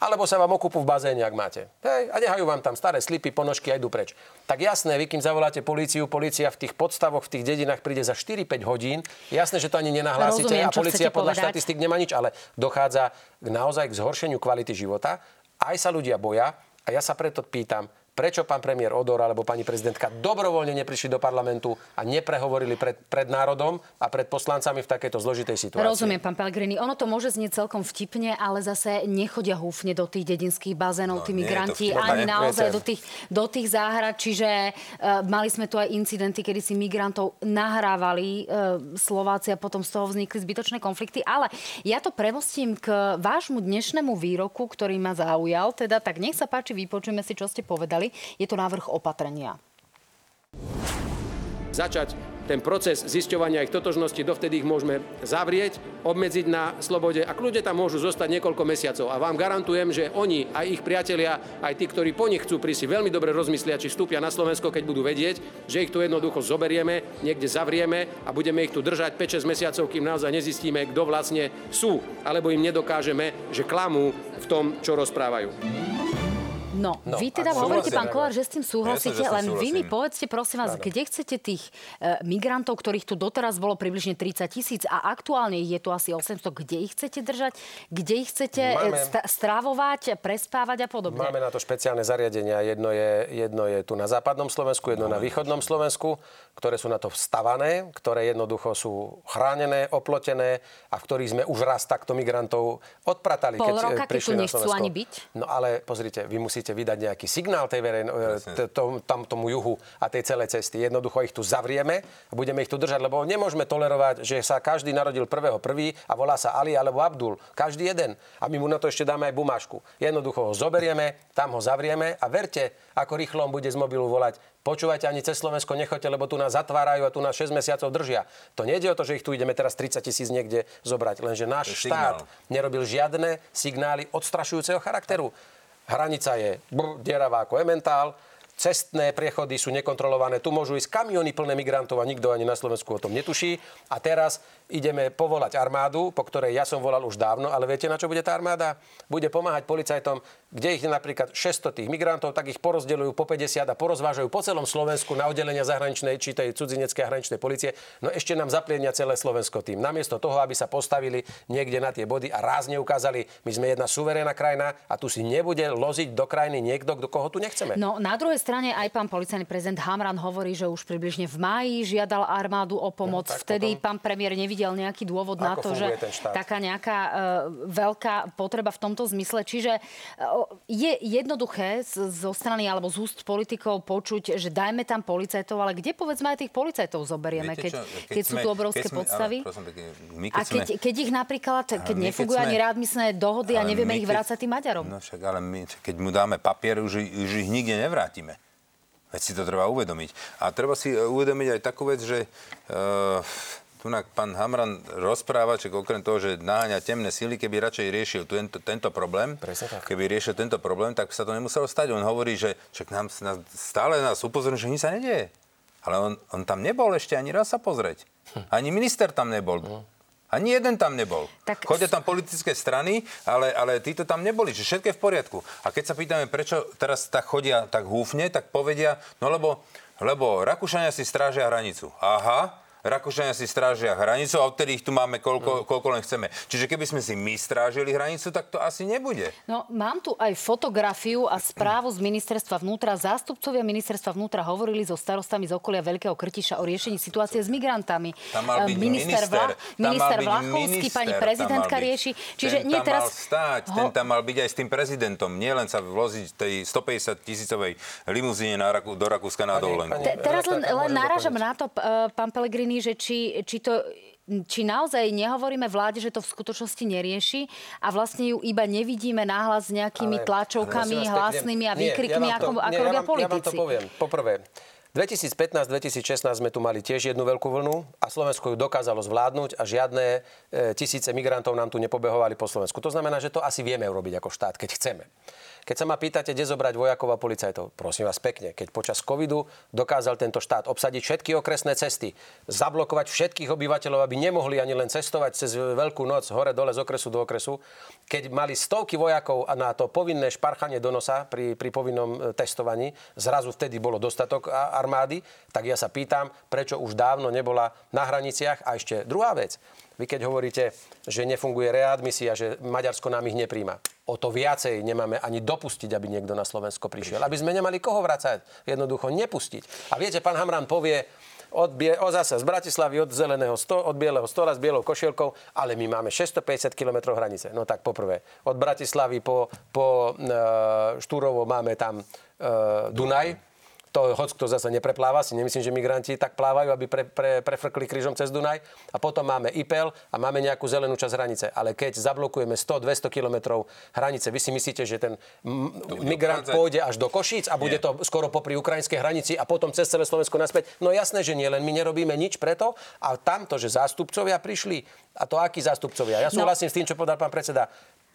alebo sa vám okúpu v bazéne, ak máte. Hej, a nehajú vám tam staré slipy, ponožky a idú preč. Tak jasné, vy kým zavoláte políciu, policia v tých podstavoch, v tých dedinách príde za 4-5 hodín. Jasné, že to ani nenahlásite Rozumiem, a policia podľa povedať. štatistik nemá nič, ale dochádza k naozaj k zhoršeniu kvality života. Aj sa ľudia boja a ja sa preto pýtam, prečo pán premiér Odor alebo pani prezidentka dobrovoľne neprišli do parlamentu a neprehovorili pred, pred národom a pred poslancami v takejto zložitej situácii. Rozumiem, pán Pellegrini. Ono to môže znieť celkom vtipne, ale zase nechodia húfne do tých dedinských bazénov, No, tí migranti, ani naozaj do tých, do tých záhrad. Čiže uh, mali sme tu aj incidenty, kedy si migrantov nahrávali uh, Slováci a potom z toho vznikli zbytočné konflikty. Ale ja to premostím k vášmu dnešnému výroku, ktorý ma zaujal. Teda tak nech sa páči, vypočujeme si, čo ste povedali. Je to návrh opatrenia. začať ten proces zisťovania ich totožnosti, dovtedy ich môžeme zavrieť, obmedziť na slobode a kľudne tam môžu zostať niekoľko mesiacov. A vám garantujem, že oni, aj ich priatelia, aj tí, ktorí po nich chcú prísť, veľmi dobre rozmyslia, či vstúpia na Slovensko, keď budú vedieť, že ich tu jednoducho zoberieme, niekde zavrieme a budeme ich tu držať 5-6 mesiacov, kým naozaj nezistíme, kto vlastne sú, alebo im nedokážeme, že klamú v tom, čo rozprávajú. No, No, vy teda hovoríte, súhlasím. pán Kolár, že s tým súhlasíte, Jasne, len vy mi súhlasím. povedzte, prosím vás, kde chcete tých e, migrantov, ktorých tu doteraz bolo približne 30 tisíc a aktuálne ich je tu asi 800, kde ich chcete držať, kde ich chcete e, Máme- strávovať, prespávať a podobne? Máme na to špeciálne zariadenia. Jedno je, jedno je tu na západnom Slovensku, jedno na východnom Slovensku, ktoré sú na to vstavané, ktoré jednoducho sú chránené, oplotené a v ktorých sme už raz takto migrantov odpratali, Pol keď e, roka, keď tu nechcú ani byť? No ale pozrite, vy musíte vydať nejaký signál tej verejno, t- tom, tam tomu juhu a tej celej cesty. Jednoducho ich tu zavrieme a budeme ich tu držať, lebo nemôžeme tolerovať, že sa každý narodil prvého prvý a volá sa Ali alebo Abdul. Každý jeden. A my mu na to ešte dáme aj bumášku. Jednoducho ho zoberieme, tam ho zavrieme a verte, ako rýchlo on bude z mobilu volať. Počúvajte, ani cez Slovensko nechoďte, lebo tu nás zatvárajú a tu nás 6 mesiacov držia. To nejde o to, že ich tu ideme teraz 30 tisíc niekde zobrať, lenže náš je štát signál. nerobil žiadne signály odstrašujúceho charakteru. Hranica je brr, ako ementál, cestné priechody sú nekontrolované, tu môžu ísť kamiony plné migrantov a nikto ani na Slovensku o tom netuší. A teraz ideme povolať armádu, po ktorej ja som volal už dávno, ale viete, na čo bude tá armáda? Bude pomáhať policajtom, kde ich je napríklad 600 tých migrantov, tak ich porozdeľujú po 50 a porozvážajú po celom Slovensku na oddelenia zahraničnej či tej cudzineckej a hraničnej policie. No ešte nám zaplienia celé Slovensko tým. Namiesto toho, aby sa postavili niekde na tie body a rázne ukázali, my sme jedna suverénna krajina a tu si nebude loziť do krajiny niekto, do koho tu nechceme. No na druhej strane aj pán policajný prezident Hamran hovorí, že už približne v máji žiadal armádu o pomoc. No, Vtedy potom- pán premiér nevidel nejaký dôvod na Ako to, že taká nejaká e, veľká potreba v tomto zmysle. Čiže e, je jednoduché zo strany alebo z úst politikov počuť, že dajme tam policajtov, ale kde povedzme aj tých policajtov zoberieme, keď, keď, keď sú tu obrovské keď sme, podstavy? Ale, prosím, my keď a keď, sme, keď ich napríklad, keď nefungujú ani readmisné dohody a nevieme ich vrácať tým Maďarom. No však, ale my, keď mu dáme papier, už, už ich nikde nevrátime. Veď si to treba uvedomiť. A treba si uvedomiť aj takú vec, že uh, tunak pán Hamran rozpráva, že okrem toho, že naháňa temné síly, keby radšej riešil tento, tento problém, keby riešil tento problém, tak sa to nemuselo stať. On hovorí, že čak nám, stále nás upozorňuje, že nič sa nedieje. Ale on, on tam nebol ešte ani raz sa pozrieť. Hm. Ani minister tam nebol. Hm. Ani jeden tam nebol. Tak... Chodia tam politické strany, ale, ale títo tam neboli, že všetko je v poriadku. A keď sa pýtame, prečo teraz tak chodia tak húfne, tak povedia, no lebo, lebo Rakúšania si strážia hranicu. Aha, Rakúšania si strážia hranicu a odtedy ich tu máme koľko, mm. koľko len chceme. Čiže keby sme si my strážili hranicu, tak to asi nebude. No, mám tu aj fotografiu a správu z ministerstva vnútra. Zástupcovia ministerstva vnútra hovorili so starostami z okolia Veľkého Krtiša o riešení situácie s migrantami. Tam mal byť minister, minister, Vla, minister Vlachovský, pani prezidentka rieši. Čiže ten nie tam teraz... mal stáť, ho... ten tam mal byť aj s tým prezidentom. Nie len sa vloziť tej 150 tisícovej limuzíne na, do Rakúska na dovolenku. Teraz len, len náražam na to, pán Pelegrini, znepokojený, že či, či to či naozaj nehovoríme vláde, že to v skutočnosti nerieši a vlastne ju iba nevidíme náhlas s nejakými ale, tlačovkami, ale hlasnými a výkrikmi, nie, ja to, ako, nie, ako ja robia vám, politici. Ja vám to poviem. Poprvé, 2015-2016 sme tu mali tiež jednu veľkú vlnu a Slovensko ju dokázalo zvládnuť a žiadne e, tisíce migrantov nám tu nepobehovali po Slovensku. To znamená, že to asi vieme urobiť ako štát, keď chceme. Keď sa ma pýtate, kde zobrať vojakov a policajtov, prosím vás pekne, keď počas covidu dokázal tento štát obsadiť všetky okresné cesty, zablokovať všetkých obyvateľov, aby nemohli ani len cestovať cez veľkú noc hore dole z okresu do okresu, keď mali stovky vojakov na to povinné šparchanie do nosa pri, pri povinnom e, testovaní, zrazu vtedy bolo dostatok armády, tak ja sa pýtam, prečo už dávno nebola na hraniciach. A ešte druhá vec, vy keď hovoríte, že nefunguje readmisia, že Maďarsko nám ich nepríjma, o to viacej nemáme ani dopustiť, aby niekto na Slovensko prišiel. Aby sme nemali koho vracať. Jednoducho nepustiť. A viete, pán Hamran povie, od, bie, o zase z Bratislavy, od zeleného sto, od bieleho stola s bielou košielkou, ale my máme 650 km hranice. No tak poprvé, od Bratislavy po, po e, Štúrovo máme tam e, Dunaj, to hoď kto zase neprepláva, si nemyslím, že migranti tak plávajú, aby pre, pre, prefrkli krížom cez Dunaj. A potom máme IPEL a máme nejakú zelenú časť hranice. Ale keď zablokujeme 100-200 kilometrov hranice, vy si myslíte, že ten m- migrant dochádzať. pôjde až do Košíc a bude nie. to skoro popri ukrajinskej hranici a potom cez celé Slovensko naspäť? No jasné, že nie, len my nerobíme nič preto. A tamto, že zástupcovia prišli, a to akí zástupcovia? Ja no. súhlasím no. s tým, čo povedal pán predseda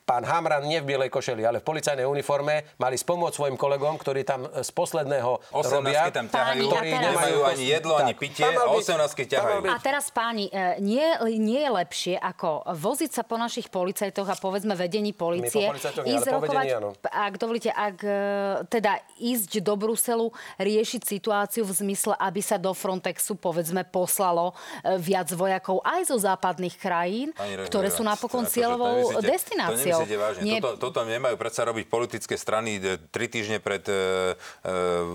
pán Hamran nie v bielej košeli, ale v policajnej uniforme. Mali spomôcť svojim kolegom, ktorí tam z posledného robia. tam ťahajú, ktorí nemajú ani jedlo, tak, ani pitie, a 18 ťahajú. A teraz páni, e, nie, nie je lepšie, ako voziť sa po našich policajtoch a povedzme vedení policie, ísť rokovať, ak dovolíte, ak e, teda ísť do Bruselu, riešiť situáciu v zmysle, aby sa do Frontexu povedzme poslalo e, viac vojakov aj zo západných krajín, ktoré sú napokon cieľovou destináciou nemyslíte vážne. Nie... Toto, toto nemajú predsa robiť politické strany e, tri týždne pred e, e,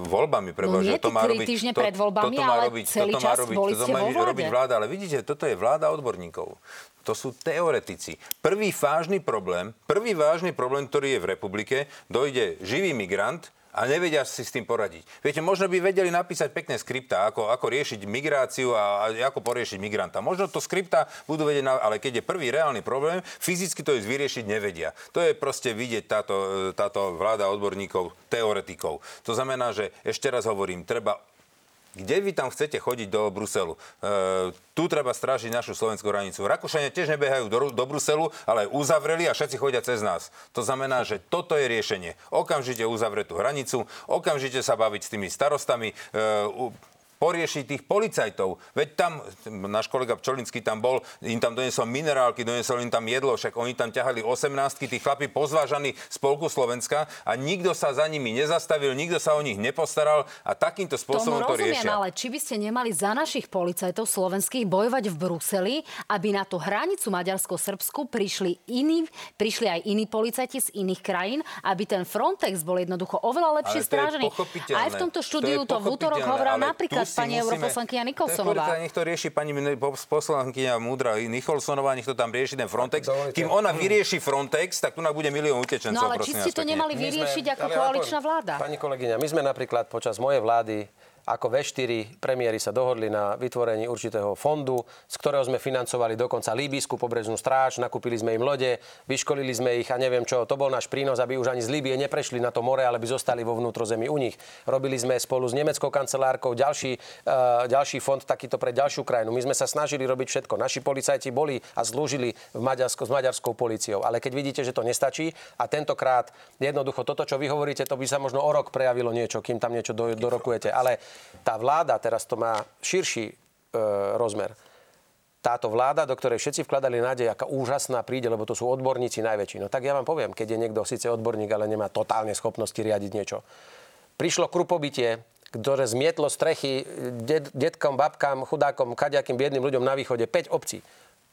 voľbami. Prebo, no nie to má tri robiť, týždne to, pred voľbami, toto má ale robiť, celý toto čas má robiť, toto má robiť vláda. Ale vidíte, toto je vláda odborníkov. To sú teoretici. Prvý vážny problém, prvý vážny problém, ktorý je v republike, dojde živý migrant, a nevedia si s tým poradiť. Viete, možno by vedeli napísať pekné skripta, ako, ako riešiť migráciu a, a ako poriešiť migranta. Možno to skripta budú vedieť, ale keď je prvý reálny problém, fyzicky to ísť vyriešiť nevedia. To je proste vidieť táto, táto vláda odborníkov, teoretikov. To znamená, že ešte raz hovorím, treba kde vy tam chcete chodiť do Bruselu? E, tu treba strážiť našu slovenskú hranicu. Rakúšania tiež nebehajú do, do Bruselu, ale uzavreli a všetci chodia cez nás. To znamená, že toto je riešenie. Okamžite uzavrieť tú hranicu, okamžite sa baviť s tými starostami, e, poriešiť tých policajtov. Veď tam, náš kolega Pčolinský tam bol, im tam donesol minerálky, donesol im tam jedlo, však oni tam ťahali 18 tí chlapi pozvážaní z Polku Slovenska a nikto sa za nimi nezastavil, nikto sa o nich nepostaral a takýmto spôsobom Tomu to rozumiem, riešia. ale či by ste nemali za našich policajtov slovenských bojovať v Bruseli, aby na tú hranicu Maďarsko-Srbsku prišli iní, prišli aj iní policajti z iných krajín, aby ten Frontex bol jednoducho oveľa lepšie strážený. Aj v tomto štúdiu to, to v útorok hovoril napríklad pani europoslankyňa Nikolsonová. Nech to rieši pani poslankyňa Múdra Nicholsonová, nech to tam rieši ten Frontex. Dovolite. Kým ona vyrieši Frontex, tak tu bude milión utečencov. No ale či ste to nemali vyriešiť ako koaličná vláda? Pani kolegyňa, my sme napríklad počas mojej vlády ako V4 premiéry sa dohodli na vytvorení určitého fondu, z ktorého sme financovali dokonca Líbysku pobrežnú stráž, nakúpili sme im lode, vyškolili sme ich a neviem čo. To bol náš prínos, aby už ani z Líbie neprešli na to more, ale by zostali vo vnútrozemí u nich. Robili sme spolu s nemeckou kancelárkou ďalší, uh, ďalší fond takýto pre ďalšiu krajinu. My sme sa snažili robiť všetko. Naši policajti boli a slúžili v Maďarsko, s maďarskou policiou. Ale keď vidíte, že to nestačí a tentokrát jednoducho toto, čo vy hovoríte, to by sa možno o rok prejavilo niečo, kým tam niečo do, dorokujete. Ale tá vláda, teraz to má širší e, rozmer, táto vláda, do ktorej všetci vkladali nádej, aká úžasná príde, lebo to sú odborníci najväčší. No tak ja vám poviem, keď je niekto síce odborník, ale nemá totálne schopnosti riadiť niečo. Prišlo krupobytie, ktoré zmietlo strechy det, detkom, babkám, chudákom, kaďakým biedným ľuďom na východe, 5 obcí.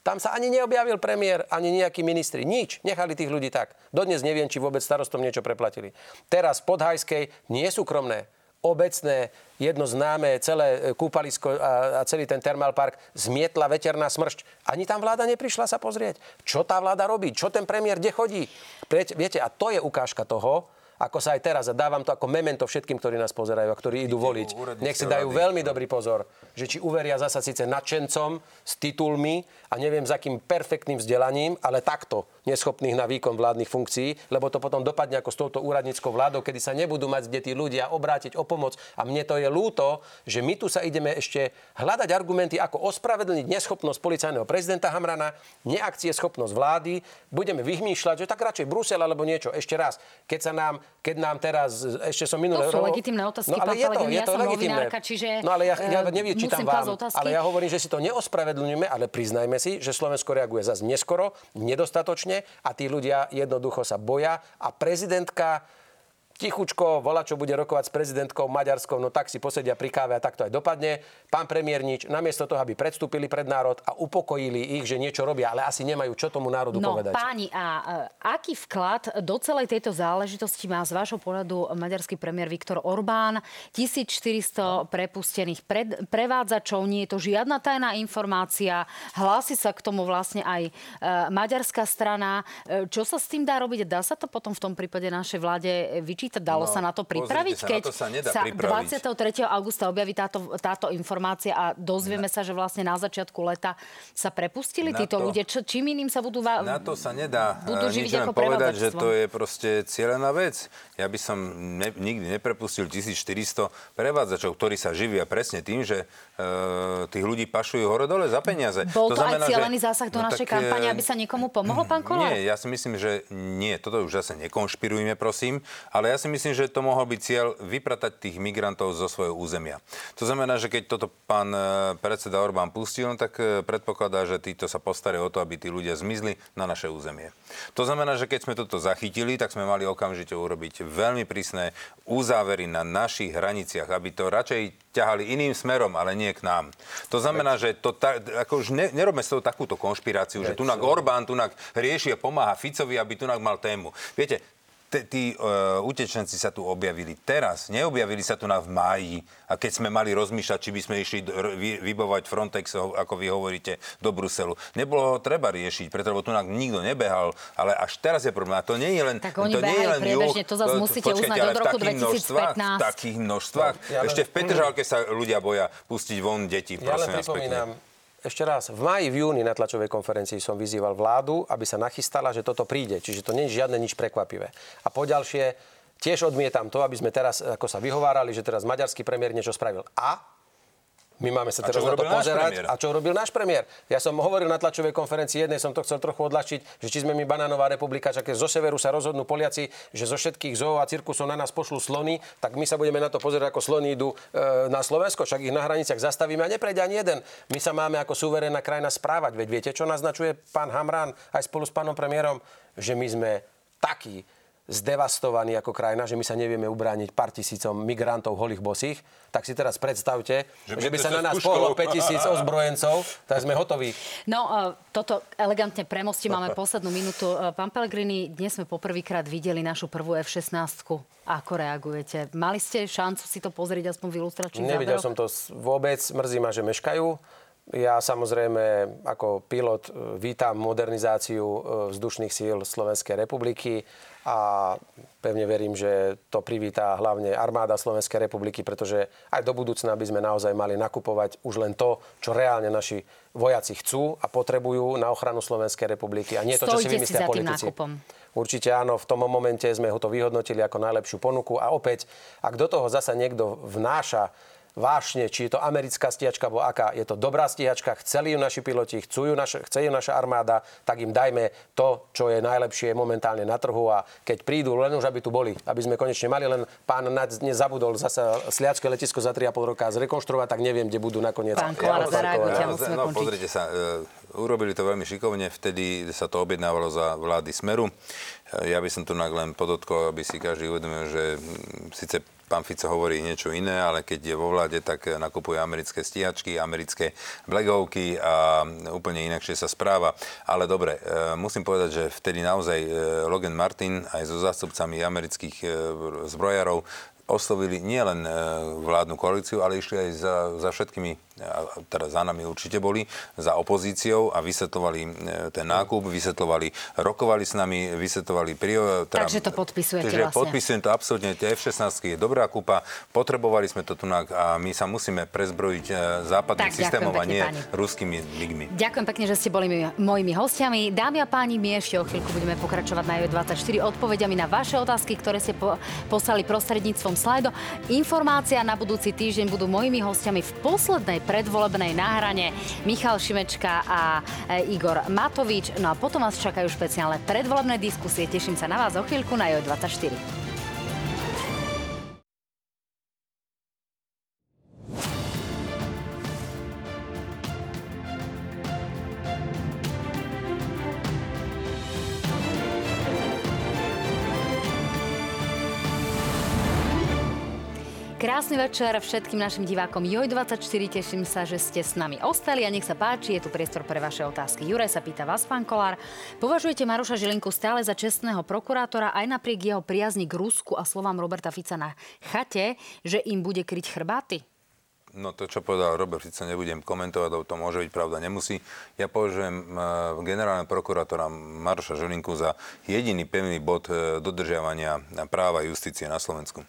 Tam sa ani neobjavil premiér, ani nejakí ministri. Nič. Nechali tých ľudí tak. Dodnes neviem, či vôbec starostom niečo preplatili. Teraz v Podhajskej nie sú kromné obecné, jedno známe, celé e, kúpalisko a, a celý ten termálpark zmietla veterná smršť. Ani tam vláda neprišla sa pozrieť. Čo tá vláda robí? Čo ten premiér kde chodí? Viete, a to je ukážka toho, ako sa aj teraz, a dávam to ako memento všetkým, ktorí nás pozerajú a ktorí idú voliť. Nech si dajú veľmi dobrý pozor, že či uveria zasa síce nadšencom s titulmi a neviem za akým perfektným vzdelaním, ale takto neschopných na výkon vládnych funkcií, lebo to potom dopadne ako s touto úradníckou vládou, kedy sa nebudú mať kde tí ľudia obrátiť o pomoc. A mne to je ľúto, že my tu sa ideme ešte hľadať argumenty, ako ospravedlniť neschopnosť policajného prezidenta Hamrana, neakcie schopnosť vlády. Budeme vyhmýšľať, že tak radšej Brusel alebo niečo. Ešte raz, keď sa nám, keď nám teraz, ešte som minulé... To sú legitimné otázky, no, ale je to, je to ja legitimné. čiže... No ale ja, ja eh, nevyčítam vám, ale ja hovorím, že si to neospravedlňujeme, ale priznajme si, že Slovensko reaguje zase neskoro, nedostatočne a tí ľudia jednoducho sa boja a prezidentka tichučko, volá, čo bude rokovať s prezidentkou Maďarskou, no tak si posedia pri káve a tak to aj dopadne. Pán premiér nič, namiesto toho, aby predstúpili pred národ a upokojili ich, že niečo robia, ale asi nemajú čo tomu národu no, povedať. páni, a aký vklad do celej tejto záležitosti má z vášho pohľadu maďarský premiér Viktor Orbán? 1400 prepustených pred, prevádzačov, nie je to žiadna tajná informácia. Hlási sa k tomu vlastne aj uh, maďarská strana. Uh, čo sa s tým dá robiť? Dá sa to potom v tom prípade našej vláde vyčítať? Počítať? Dalo no, sa na to pripraviť, sa, keď sa, nedá sa pripraviť. 23. augusta objaví táto, táto informácia a dozvieme sa, že vlastne na začiatku leta sa prepustili na títo to, ľudia. Čo, čím iným sa budú... Va- na to sa nedá budú nič len povedať, že to je proste cieľená vec. Ja by som ne, nikdy neprepustil 1400 prevádzačov, ktorí sa živia presne tým, že tých ľudí pašujú hore-dole za peniaze. Bol to, to znamená, aj cieľený že, zásah do no, našej tak, kampane, aby sa niekomu pomohol, pán Kolár? Nie, ja si myslím, že nie. Toto už zase nekonšpirujme, prosím. Ale ja si myslím, že to mohol byť cieľ vypratať tých migrantov zo svojho územia. To znamená, že keď toto pán e, predseda Orbán pustil, tak e, predpokladá, že títo sa postarajú o to, aby tí ľudia zmizli na naše územie. To znamená, že keď sme toto zachytili, tak sme mali okamžite urobiť veľmi prísne uzávery na našich hraniciach, aby to radšej ťahali iným smerom, ale nie k nám. To znamená, že to ta, ako už ne, nerobme z toho takúto konšpiráciu, že tunak Orbán tunak rieši a pomáha Ficovi, aby tunak mal tému. Viete, tí uh, utečenci sa tu objavili teraz, neobjavili sa tu na v máji, a keď sme mali rozmýšľať, či by sme išli vy, vybovať Frontex, ako vy hovoríte, do Bruselu. Nebolo ho treba riešiť, pretože tu nám nikto nebehal, ale až teraz je problém. A to nie je len Tak oni to nie je len priebežne, to zase musíte počkajte, uznať od roku 2015. V takých množstvách. No, ja Ešte v Petržalke sa ľudia boja pustiť von deti, ja prosím vás pekne. Ešte raz, v máji, v júni na tlačovej konferencii som vyzýval vládu, aby sa nachystala, že toto príde. Čiže to nie je žiadne nič prekvapivé. A poďalšie, tiež odmietam to, aby sme teraz, ako sa vyhovárali, že teraz maďarský premiér niečo spravil. A my máme sa teraz na to pozerať. A čo robil náš premiér? Ja som hovoril na tlačovej konferencii jednej, som to chcel trochu odľahčiť, že či sme my banánová republika, že zo severu sa rozhodnú Poliaci, že zo všetkých zoo a cirkusov na nás pošlú slony, tak my sa budeme na to pozerať, ako slony idú e, na Slovensko, však ich na hraniciach zastavíme a neprejde ani jeden. My sa máme ako suverénna krajina správať. Veď viete, čo naznačuje pán Hamrán aj spolu s pánom premiérom, že my sme takí zdevastovaní ako krajina, že my sa nevieme ubrániť pár tisícom migrantov holých bosých, tak si teraz predstavte, že, že by sa na nás pohlo 5 tisíc ozbrojencov, tak sme hotoví. No, e, toto elegantne premosti, máme poslednú minútu. E, pán Pellegrini, dnes sme poprvýkrát videli našu prvú F-16. Ako reagujete? Mali ste šancu si to pozrieť aspoň v ilustračných Nevidel som to vôbec, mrzí ma, že meškajú. Ja samozrejme ako pilot e, vítam modernizáciu vzdušných síl Slovenskej republiky a pevne verím, že to privítá hlavne armáda Slovenskej republiky, pretože aj do budúcna by sme naozaj mali nakupovať už len to, čo reálne naši vojaci chcú a potrebujú na ochranu Slovenskej republiky a nie to, čo si vymyslia politici. Nákupom. Určite áno, v tom momente sme ho to vyhodnotili ako najlepšiu ponuku a opäť, ak do toho zasa niekto vnáša vášne, či je to americká stíhačka, alebo aká, je to dobrá stíhačka, chceli ju naši piloti, chcú ju naša, chce ju naša armáda, tak im dajme to, čo je najlepšie momentálne na trhu a keď prídu, len už aby tu boli, aby sme konečne mali, len pán nezabudol zasa Sliacké letisko za 3,5 roka zrekonštruovať, tak neviem, kde budú nakoniec. Pán Kolár, ja, ja, no, pozrite sa, uh, urobili to veľmi šikovne, vtedy sa to objednávalo za vlády Smeru. Uh, ja by som tu len podotkol, aby si každý uvedomil, že síce pán Fico hovorí niečo iné, ale keď je vo vláde, tak nakupuje americké stíhačky, americké blegovky a úplne inakšie sa správa. Ale dobre, e, musím povedať, že vtedy naozaj Logan Martin aj so zástupcami amerických zbrojarov oslovili nielen vládnu koalíciu, ale išli aj za, za všetkými teda za nami určite boli, za opozíciou a vysvetlovali e, ten nákup, vysvetlovali, rokovali s nami, vysvetlovali... Prio, teda, Takže to podpisujete takže vlastne. podpisujem to absolútne. Tie F-16 je dobrá kúpa, potrebovali sme to tu a my sa musíme prezbrojiť e, západným tak, systémom a nie páni. ruskými ligmi. Ďakujem pekne, že ste boli mojimi hostiami. Dámy a páni, my ešte o chvíľku budeme pokračovať na 24 odpovediami na vaše otázky, ktoré ste po, poslali prostredníctvom slajdo. Informácia na budúci týždeň budú mojimi hostiami v poslednej predvolebnej náhrane Michal Šimečka a e, Igor Matovič. No a potom vás čakajú špeciálne predvolebné diskusie. Teším sa na vás o chvíľku na JO24. Večer všetkým našim divákom Joj24. Teším sa, že ste s nami ostali a nech sa páči, je tu priestor pre vaše otázky. Juraj sa pýta vás, pán Kolár. Považujete Maroša Žilinku stále za čestného prokurátora aj napriek jeho priazni k Rusku a slovám Roberta Fica na chate, že im bude kryť chrbáty? No to, čo povedal Robert Fico, nebudem komentovať, to môže byť pravda, nemusí. Ja považujem uh, generálneho prokurátora Maroša Žilinku za jediný pevný bod uh, dodržiavania práva justície na Slovensku.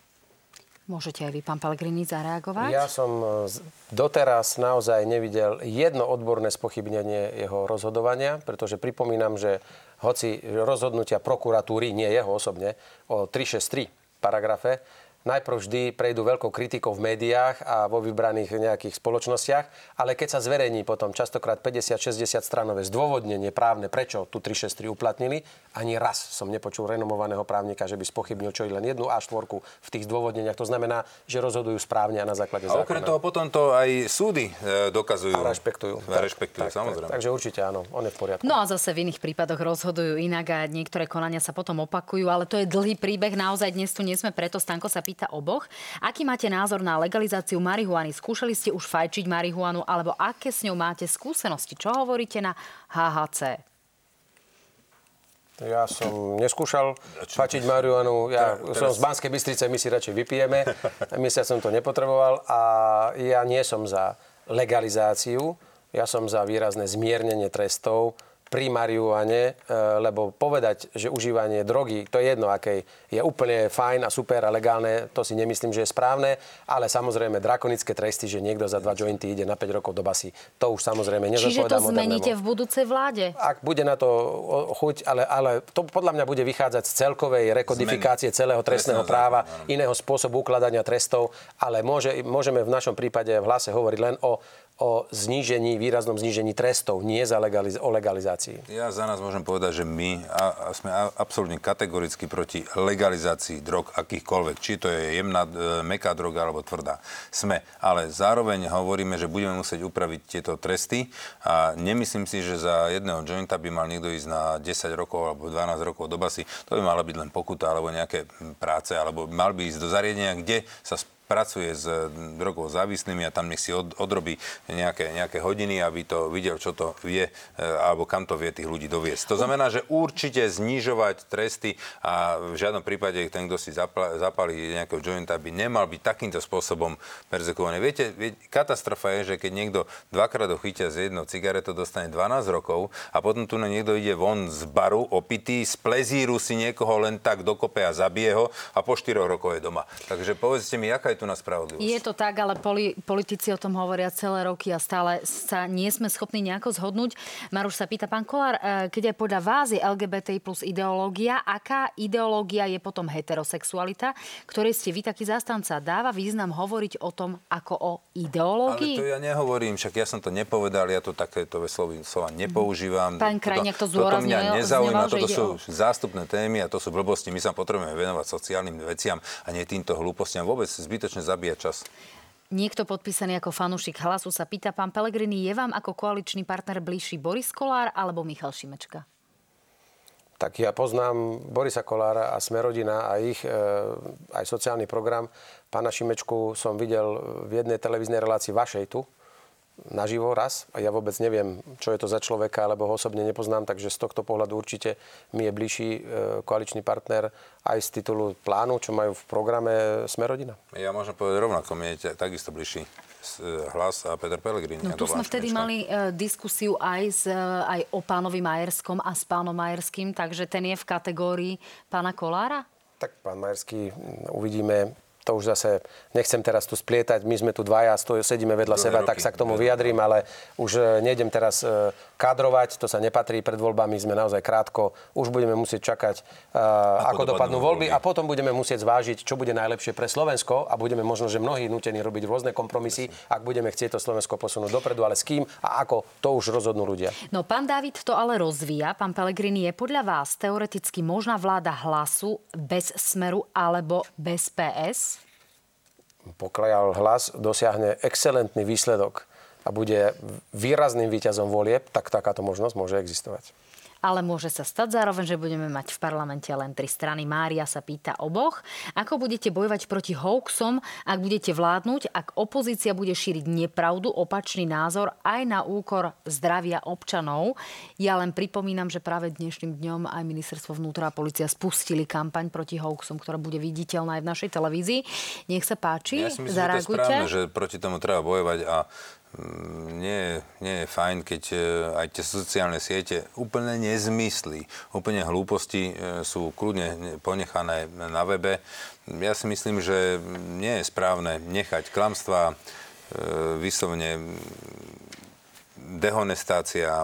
Môžete aj vy, pán Pellegrini, zareagovať? Ja som e, doteraz naozaj nevidel jedno odborné spochybnenie jeho rozhodovania, pretože pripomínam, že hoci rozhodnutia prokuratúry, nie jeho osobne, o 363 paragrafe, najprv vždy prejdú veľkou kritikou v médiách a vo vybraných nejakých spoločnostiach, ale keď sa zverejní potom častokrát 50-60 stranové zdôvodnenie právne, prečo tu 363 uplatnili, ani raz som nepočul renomovaného právnika, že by spochybnil čo i len jednu a štvorku v tých zdôvodneniach. To znamená, že rozhodujú správne a na základe zákona. A okrem toho potom to aj súdy e, dokazujú. A rešpektujú. A rešpektujú, tak, samozrejme. Tak, takže určite áno, on je v poriadku. No a zase v iných prípadoch rozhodujú inak a niektoré konania sa potom opakujú, ale to je dlhý príbeh. Naozaj dnes tu nie sme, preto Stanko sa pýta oboch. Aký máte názor na legalizáciu marihuany? Skúšali ste už fajčiť marihuanu alebo aké s ňou máte skúsenosti? Čo hovoríte na HHC? Ja som neskúšal fačiť marihuanu. Ja teraz... som z Banskej Bystrice, my si radšej vypijeme. Mesiac som to nepotreboval a ja nie som za legalizáciu. Ja som za výrazné zmiernenie trestov pri marihuane, e, lebo povedať, že užívanie drogy, to je jedno, aké je úplne fajn a super a legálne, to si nemyslím, že je správne, ale samozrejme drakonické tresty, že niekto za dva jointy ide na 5 rokov do basy, to už samozrejme nezodpovedá Čiže to zmeníte v budúcej vláde? Ak bude na to chuť, ale, ale to podľa mňa bude vychádzať z celkovej rekodifikácie Zmeny. celého trestného práva, iného spôsobu ukladania trestov, ale môže, môžeme v našom prípade v hlase hovoriť len o o znížení, výraznom znížení trestov, nie za legaliz- o legalizácii. Ja za nás môžem povedať, že my a, a sme a, absolútne kategoricky proti legalizácii drog akýchkoľvek. Či to je jemná, e, meká droga alebo tvrdá. Sme. Ale zároveň hovoríme, že budeme musieť upraviť tieto tresty a nemyslím si, že za jedného jointa by mal niekto ísť na 10 rokov alebo 12 rokov do basy. To by mala byť len pokuta alebo nejaké práce, alebo mal by ísť do zariadenia, kde sa pracuje s drogou závislými a tam nech si od, odrobí nejaké, nejaké hodiny, aby to videl, čo to vie, e, alebo kam to vie tých ľudí doviesť. To znamená, že určite znižovať tresty a v žiadnom prípade ten, kto si zapálí nejakého jointa, by nemal byť takýmto spôsobom perzekovaný. Viete, katastrofa je, že keď niekto dvakrát dochytia z jednou cigaretou, dostane 12 rokov a potom tu niekto ide von z baru opitý, z plezíru si niekoho len tak dokope a zabije ho a po 4 rokoch je doma. Takže povedzte mi, aká je tu na spravodlivosť. Je to tak, ale poli, politici o tom hovoria celé roky a stále sa nie sme schopní nejako zhodnúť. Maruš sa pýta, pán Kolár, e, keď aj podľa vás je LGBTI plus ideológia, aká ideológia je potom heterosexualita, ktorej ste vy taký zástanca? Dáva význam hovoriť o tom ako o ideológii? Ale to ja nehovorím, však ja som to nepovedal, ja to takéto slovy, slova nepoužívam. Pán Krajniak to zdôraznil. Toto mňa nezaujíma, toto sú o... zástupné témy a to sú blbosti. My sa potrebujeme venovať sociálnym veciam a nie týmto hlúpostiam. Vôbec zbytočne zbytočne zabíja čas. Niekto podpísaný ako fanúšik hlasu sa pýta, pán Pelegrini, je vám ako koaličný partner bližší Boris Kolár alebo Michal Šimečka? Tak ja poznám Borisa Kolára a Smerodina a ich e, aj sociálny program. Pána Šimečku som videl v jednej televíznej relácii vašej tu, naživo raz a ja vôbec neviem, čo je to za človeka, alebo ho osobne nepoznám, takže z tohto pohľadu určite mi je bližší e, koaličný partner aj z titulu plánu, čo majú v programe Smerodina. Ja môžem povedať rovnako, mi je takisto bližší e, hlas a Peter Pellegrini. No tu sme vtedy mali uh, diskusiu aj, s, uh, aj o pánovi Majerskom a s pánom Majerským, takže ten je v kategórii pána Kolára? Tak pán Majerský, uvidíme, to už zase nechcem teraz tu splietať, my sme tu dvaja, stojí, sedíme vedľa seba, roky, tak sa k tomu vyjadrím, ale už e, nejdem teraz e, kadrovať, to sa nepatrí, pred voľbami sme naozaj krátko, už budeme musieť čakať, uh, ako, ako dopadnú voľby, voľby a potom budeme musieť zvážiť, čo bude najlepšie pre Slovensko a budeme možno, že mnohí nutení robiť rôzne kompromisy, ak budeme chcieť to Slovensko posunúť dopredu, ale s kým a ako, to už rozhodnú ľudia. No pán David to ale rozvíja, pán Pelegrini, je podľa vás teoreticky možná vláda hlasu bez smeru alebo bez PS? Pokiaľ hlas dosiahne excelentný výsledok a bude výrazným výťazom volieb, tak takáto možnosť môže existovať ale môže sa stať zároveň, že budeme mať v parlamente len tri strany. Mária sa pýta oboch. Ako budete bojovať proti hoaxom, ak budete vládnuť, ak opozícia bude šíriť nepravdu, opačný názor aj na úkor zdravia občanov? Ja len pripomínam, že práve dnešným dňom aj ministerstvo vnútra a policia spustili kampaň proti hoaxom, ktorá bude viditeľná aj v našej televízii. Nech sa páči, ja si myslím, zareagujte. Že to je správne, že proti tomu treba bojovať a nie, nie je fajn, keď e, aj tie sociálne siete úplne nezmysly, úplne hlúposti e, sú kľudne ponechané na webe. Ja si myslím, že nie je správne nechať klamstvá, e, vyslovne dehonestácia,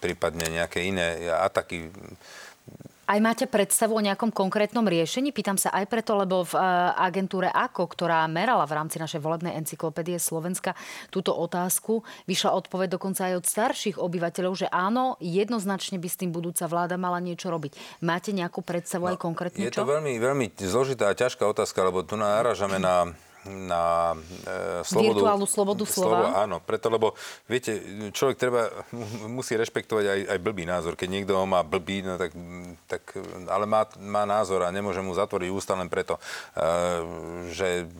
prípadne nejaké iné ataky aj máte predstavu o nejakom konkrétnom riešení? Pýtam sa aj preto, lebo v e, agentúre AKO, ktorá merala v rámci našej volebnej encyklopédie Slovenska túto otázku, vyšla odpoveď dokonca aj od starších obyvateľov, že áno, jednoznačne by s tým budúca vláda mala niečo robiť. Máte nejakú predstavu no, aj konkrétne Je čo? to veľmi, veľmi zložitá a ťažká otázka, lebo tu náražame na na e, slobodu. Virtuálnu slobodu slova. Slovo, áno, preto, lebo viete, človek treba, musí rešpektovať aj, aj blbý názor. Keď niekto ho má blbý, no tak, tak ale má, má názor a nemôže mu zatvoriť ústa len preto, e, že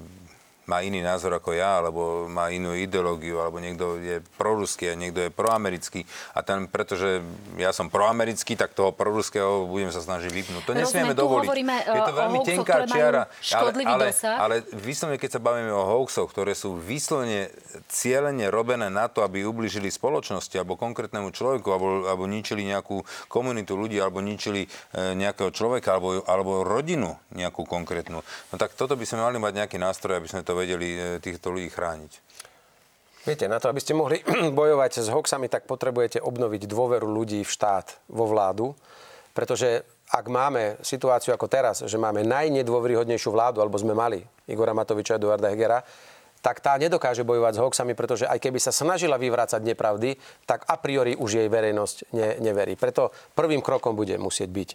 má iný názor ako ja, alebo má inú ideológiu, alebo niekto je proruský a niekto je proamerický. A ten, pretože ja som proamerický, tak toho proruského budem sa snažiť vypnúť. To nesmieme dovoliť. je to veľmi o tenká čiara. Ale, ale, ale vyslovene, keď sa bavíme o hoaxoch, ktoré sú vyslovene cieľene robené na to, aby ubližili spoločnosti alebo konkrétnemu človeku, alebo, alebo ničili nejakú komunitu ľudí, alebo ničili e, nejakého človeka, alebo, alebo rodinu nejakú konkrétnu. No tak toto by sme mali mať nejaký nástroj, aby sme to to vedeli e, týchto ľudí chrániť. Viete, na to, aby ste mohli bojovať s hoxami, tak potrebujete obnoviť dôveru ľudí v štát, vo vládu, pretože ak máme situáciu ako teraz, že máme najnedôveryhodnejšiu vládu, alebo sme mali Igora Matoviča a Eduarda Hegera, tak tá nedokáže bojovať s hoaxami, pretože aj keby sa snažila vyvrácať nepravdy, tak a priori už jej verejnosť ne, neverí. Preto prvým krokom bude musieť byť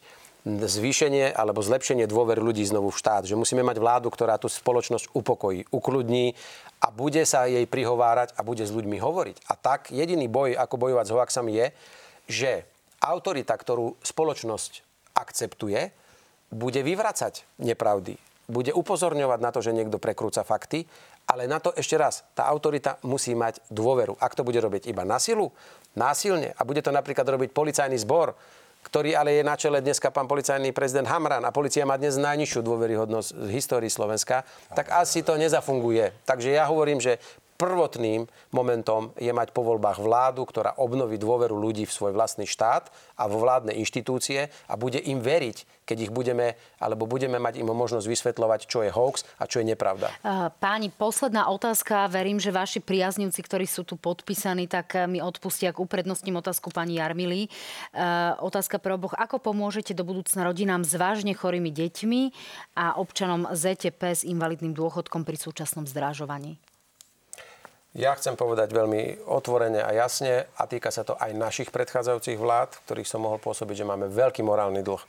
zvýšenie alebo zlepšenie dôvery ľudí znovu v štát. Že musíme mať vládu, ktorá tú spoločnosť upokojí, ukludní a bude sa jej prihovárať a bude s ľuďmi hovoriť. A tak jediný boj, ako bojovať s hoaxami je, že autorita, ktorú spoločnosť akceptuje, bude vyvracať nepravdy. Bude upozorňovať na to, že niekto prekrúca fakty ale na to ešte raz, tá autorita musí mať dôveru. Ak to bude robiť iba na silu, násilne a bude to napríklad robiť policajný zbor, ktorý ale je na čele dneska pán policajný prezident Hamran a policia má dnes najnižšiu dôveryhodnosť v histórii Slovenska, tak asi to nezafunguje. Takže ja hovorím, že prvotným momentom je mať po voľbách vládu, ktorá obnoví dôveru ľudí v svoj vlastný štát a vo vládne inštitúcie a bude im veriť, keď ich budeme, alebo budeme mať im možnosť vysvetľovať, čo je hoax a čo je nepravda. Páni, posledná otázka. Verím, že vaši priaznivci, ktorí sú tu podpísaní, tak eh, mi odpustia k uprednostním otázku pani Jarmily. Eh, otázka pre oboch. Ako pomôžete do budúcna rodinám s vážne chorými deťmi a občanom ZTP s invalidným dôchodkom pri súčasnom zdrážovaní? Ja chcem povedať veľmi otvorene a jasne a týka sa to aj našich predchádzajúcich vlád, ktorých som mohol pôsobiť, že máme veľký morálny dlh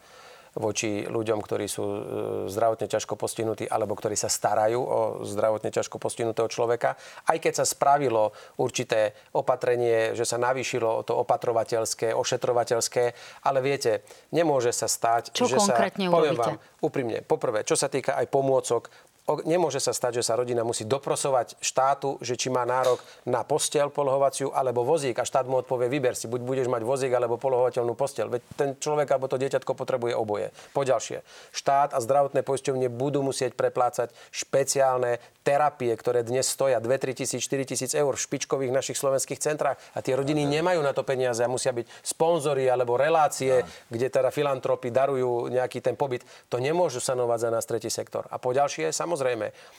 voči ľuďom, ktorí sú e, zdravotne ťažko postihnutí alebo ktorí sa starajú o zdravotne ťažko postihnutého človeka. Aj keď sa spravilo určité opatrenie, že sa navýšilo to opatrovateľské, ošetrovateľské, ale viete, nemôže sa stať, čo že sa... Poviem vám úprimne, poprvé, čo sa týka aj pomôcok, nemôže sa stať, že sa rodina musí doprosovať štátu, že či má nárok na postel polohovaciu alebo vozík a štát mu odpovie, vyber si, buď budeš mať vozík alebo polohovateľnú postel. Veď ten človek alebo to dieťatko potrebuje oboje. Poďalšie, štát a zdravotné poisťovne budú musieť preplácať špeciálne terapie, ktoré dnes stoja 2, 3 tisíc, 4 tisíc eur v špičkových našich slovenských centrách a tie rodiny nemajú na to peniaze a musia byť sponzory alebo relácie, kde teda filantropy darujú nejaký ten pobyt. To nemôžu sanovať za nás tretí sektor. A poďalšie, samozrejme,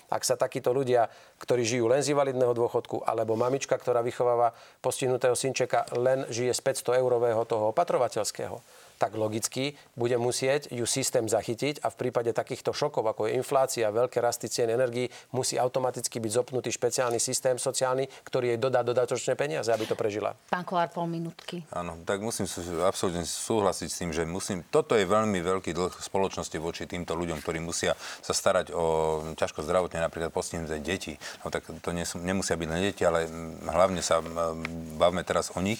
ak sa takíto ľudia, ktorí žijú len z invalidného dôchodku, alebo mamička, ktorá vychováva postihnutého synčeka, len žije z 500 eurového toho opatrovateľského, tak logicky bude musieť ju systém zachytiť a v prípade takýchto šokov, ako je inflácia, veľké rasty cien energií, musí automaticky byť zopnutý špeciálny systém sociálny, ktorý jej dodá dodatočné peniaze, aby to prežila. Pán Kolár, pol minútky. Áno, tak musím absolútne súhlasiť s tým, že musím, toto je veľmi veľký dlh spoločnosti voči týmto ľuďom, ktorí musia sa starať o ťažko zdravotne napríklad postihnuté deti. No tak to nie, nemusia byť len deti, ale hlavne sa bavme teraz o nich.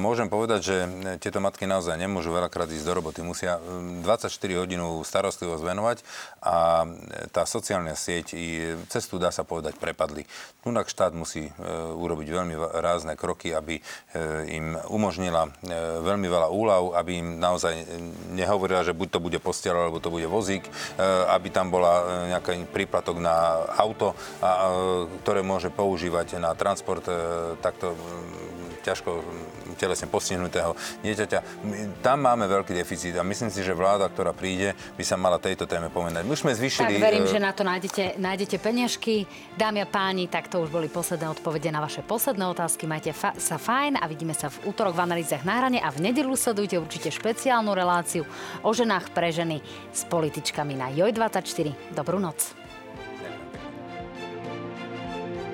Môžem povedať, že tieto matky naozaj nemôžu nemôžu veľakrát ísť do roboty. Musia 24 mm, hodinu starostlivosť venovať a e, tá sociálna sieť i cestu, dá sa povedať, prepadli. Tunak štát musí e, urobiť veľmi rázne kroky, aby e, im umožnila veľmi veľa úľav, aby im naozaj nehovorila, že buď to bude postiel, alebo to bude vozík, aby tam bola nejaký príplatok na auto, ktoré môže používať na transport takto ťažko telesne postihnutého dieťaťa. Tam máme veľký deficit a myslím si, že vláda, ktorá príde, by sa mala tejto téme pomenať. My už sme zvyšili... Tak verím, e, že na to nájdete, nájdete peňažky. Dámy a páni, tak to už boli posledné odpovede na vaše posledné otázky. Majte fa- sa fajn a vidíme sa v útorok v analýzach na hrane a v nedelu sledujte určite špeciálnu reláciu o ženách pre ženy s političkami na JOJ24. Dobrú noc.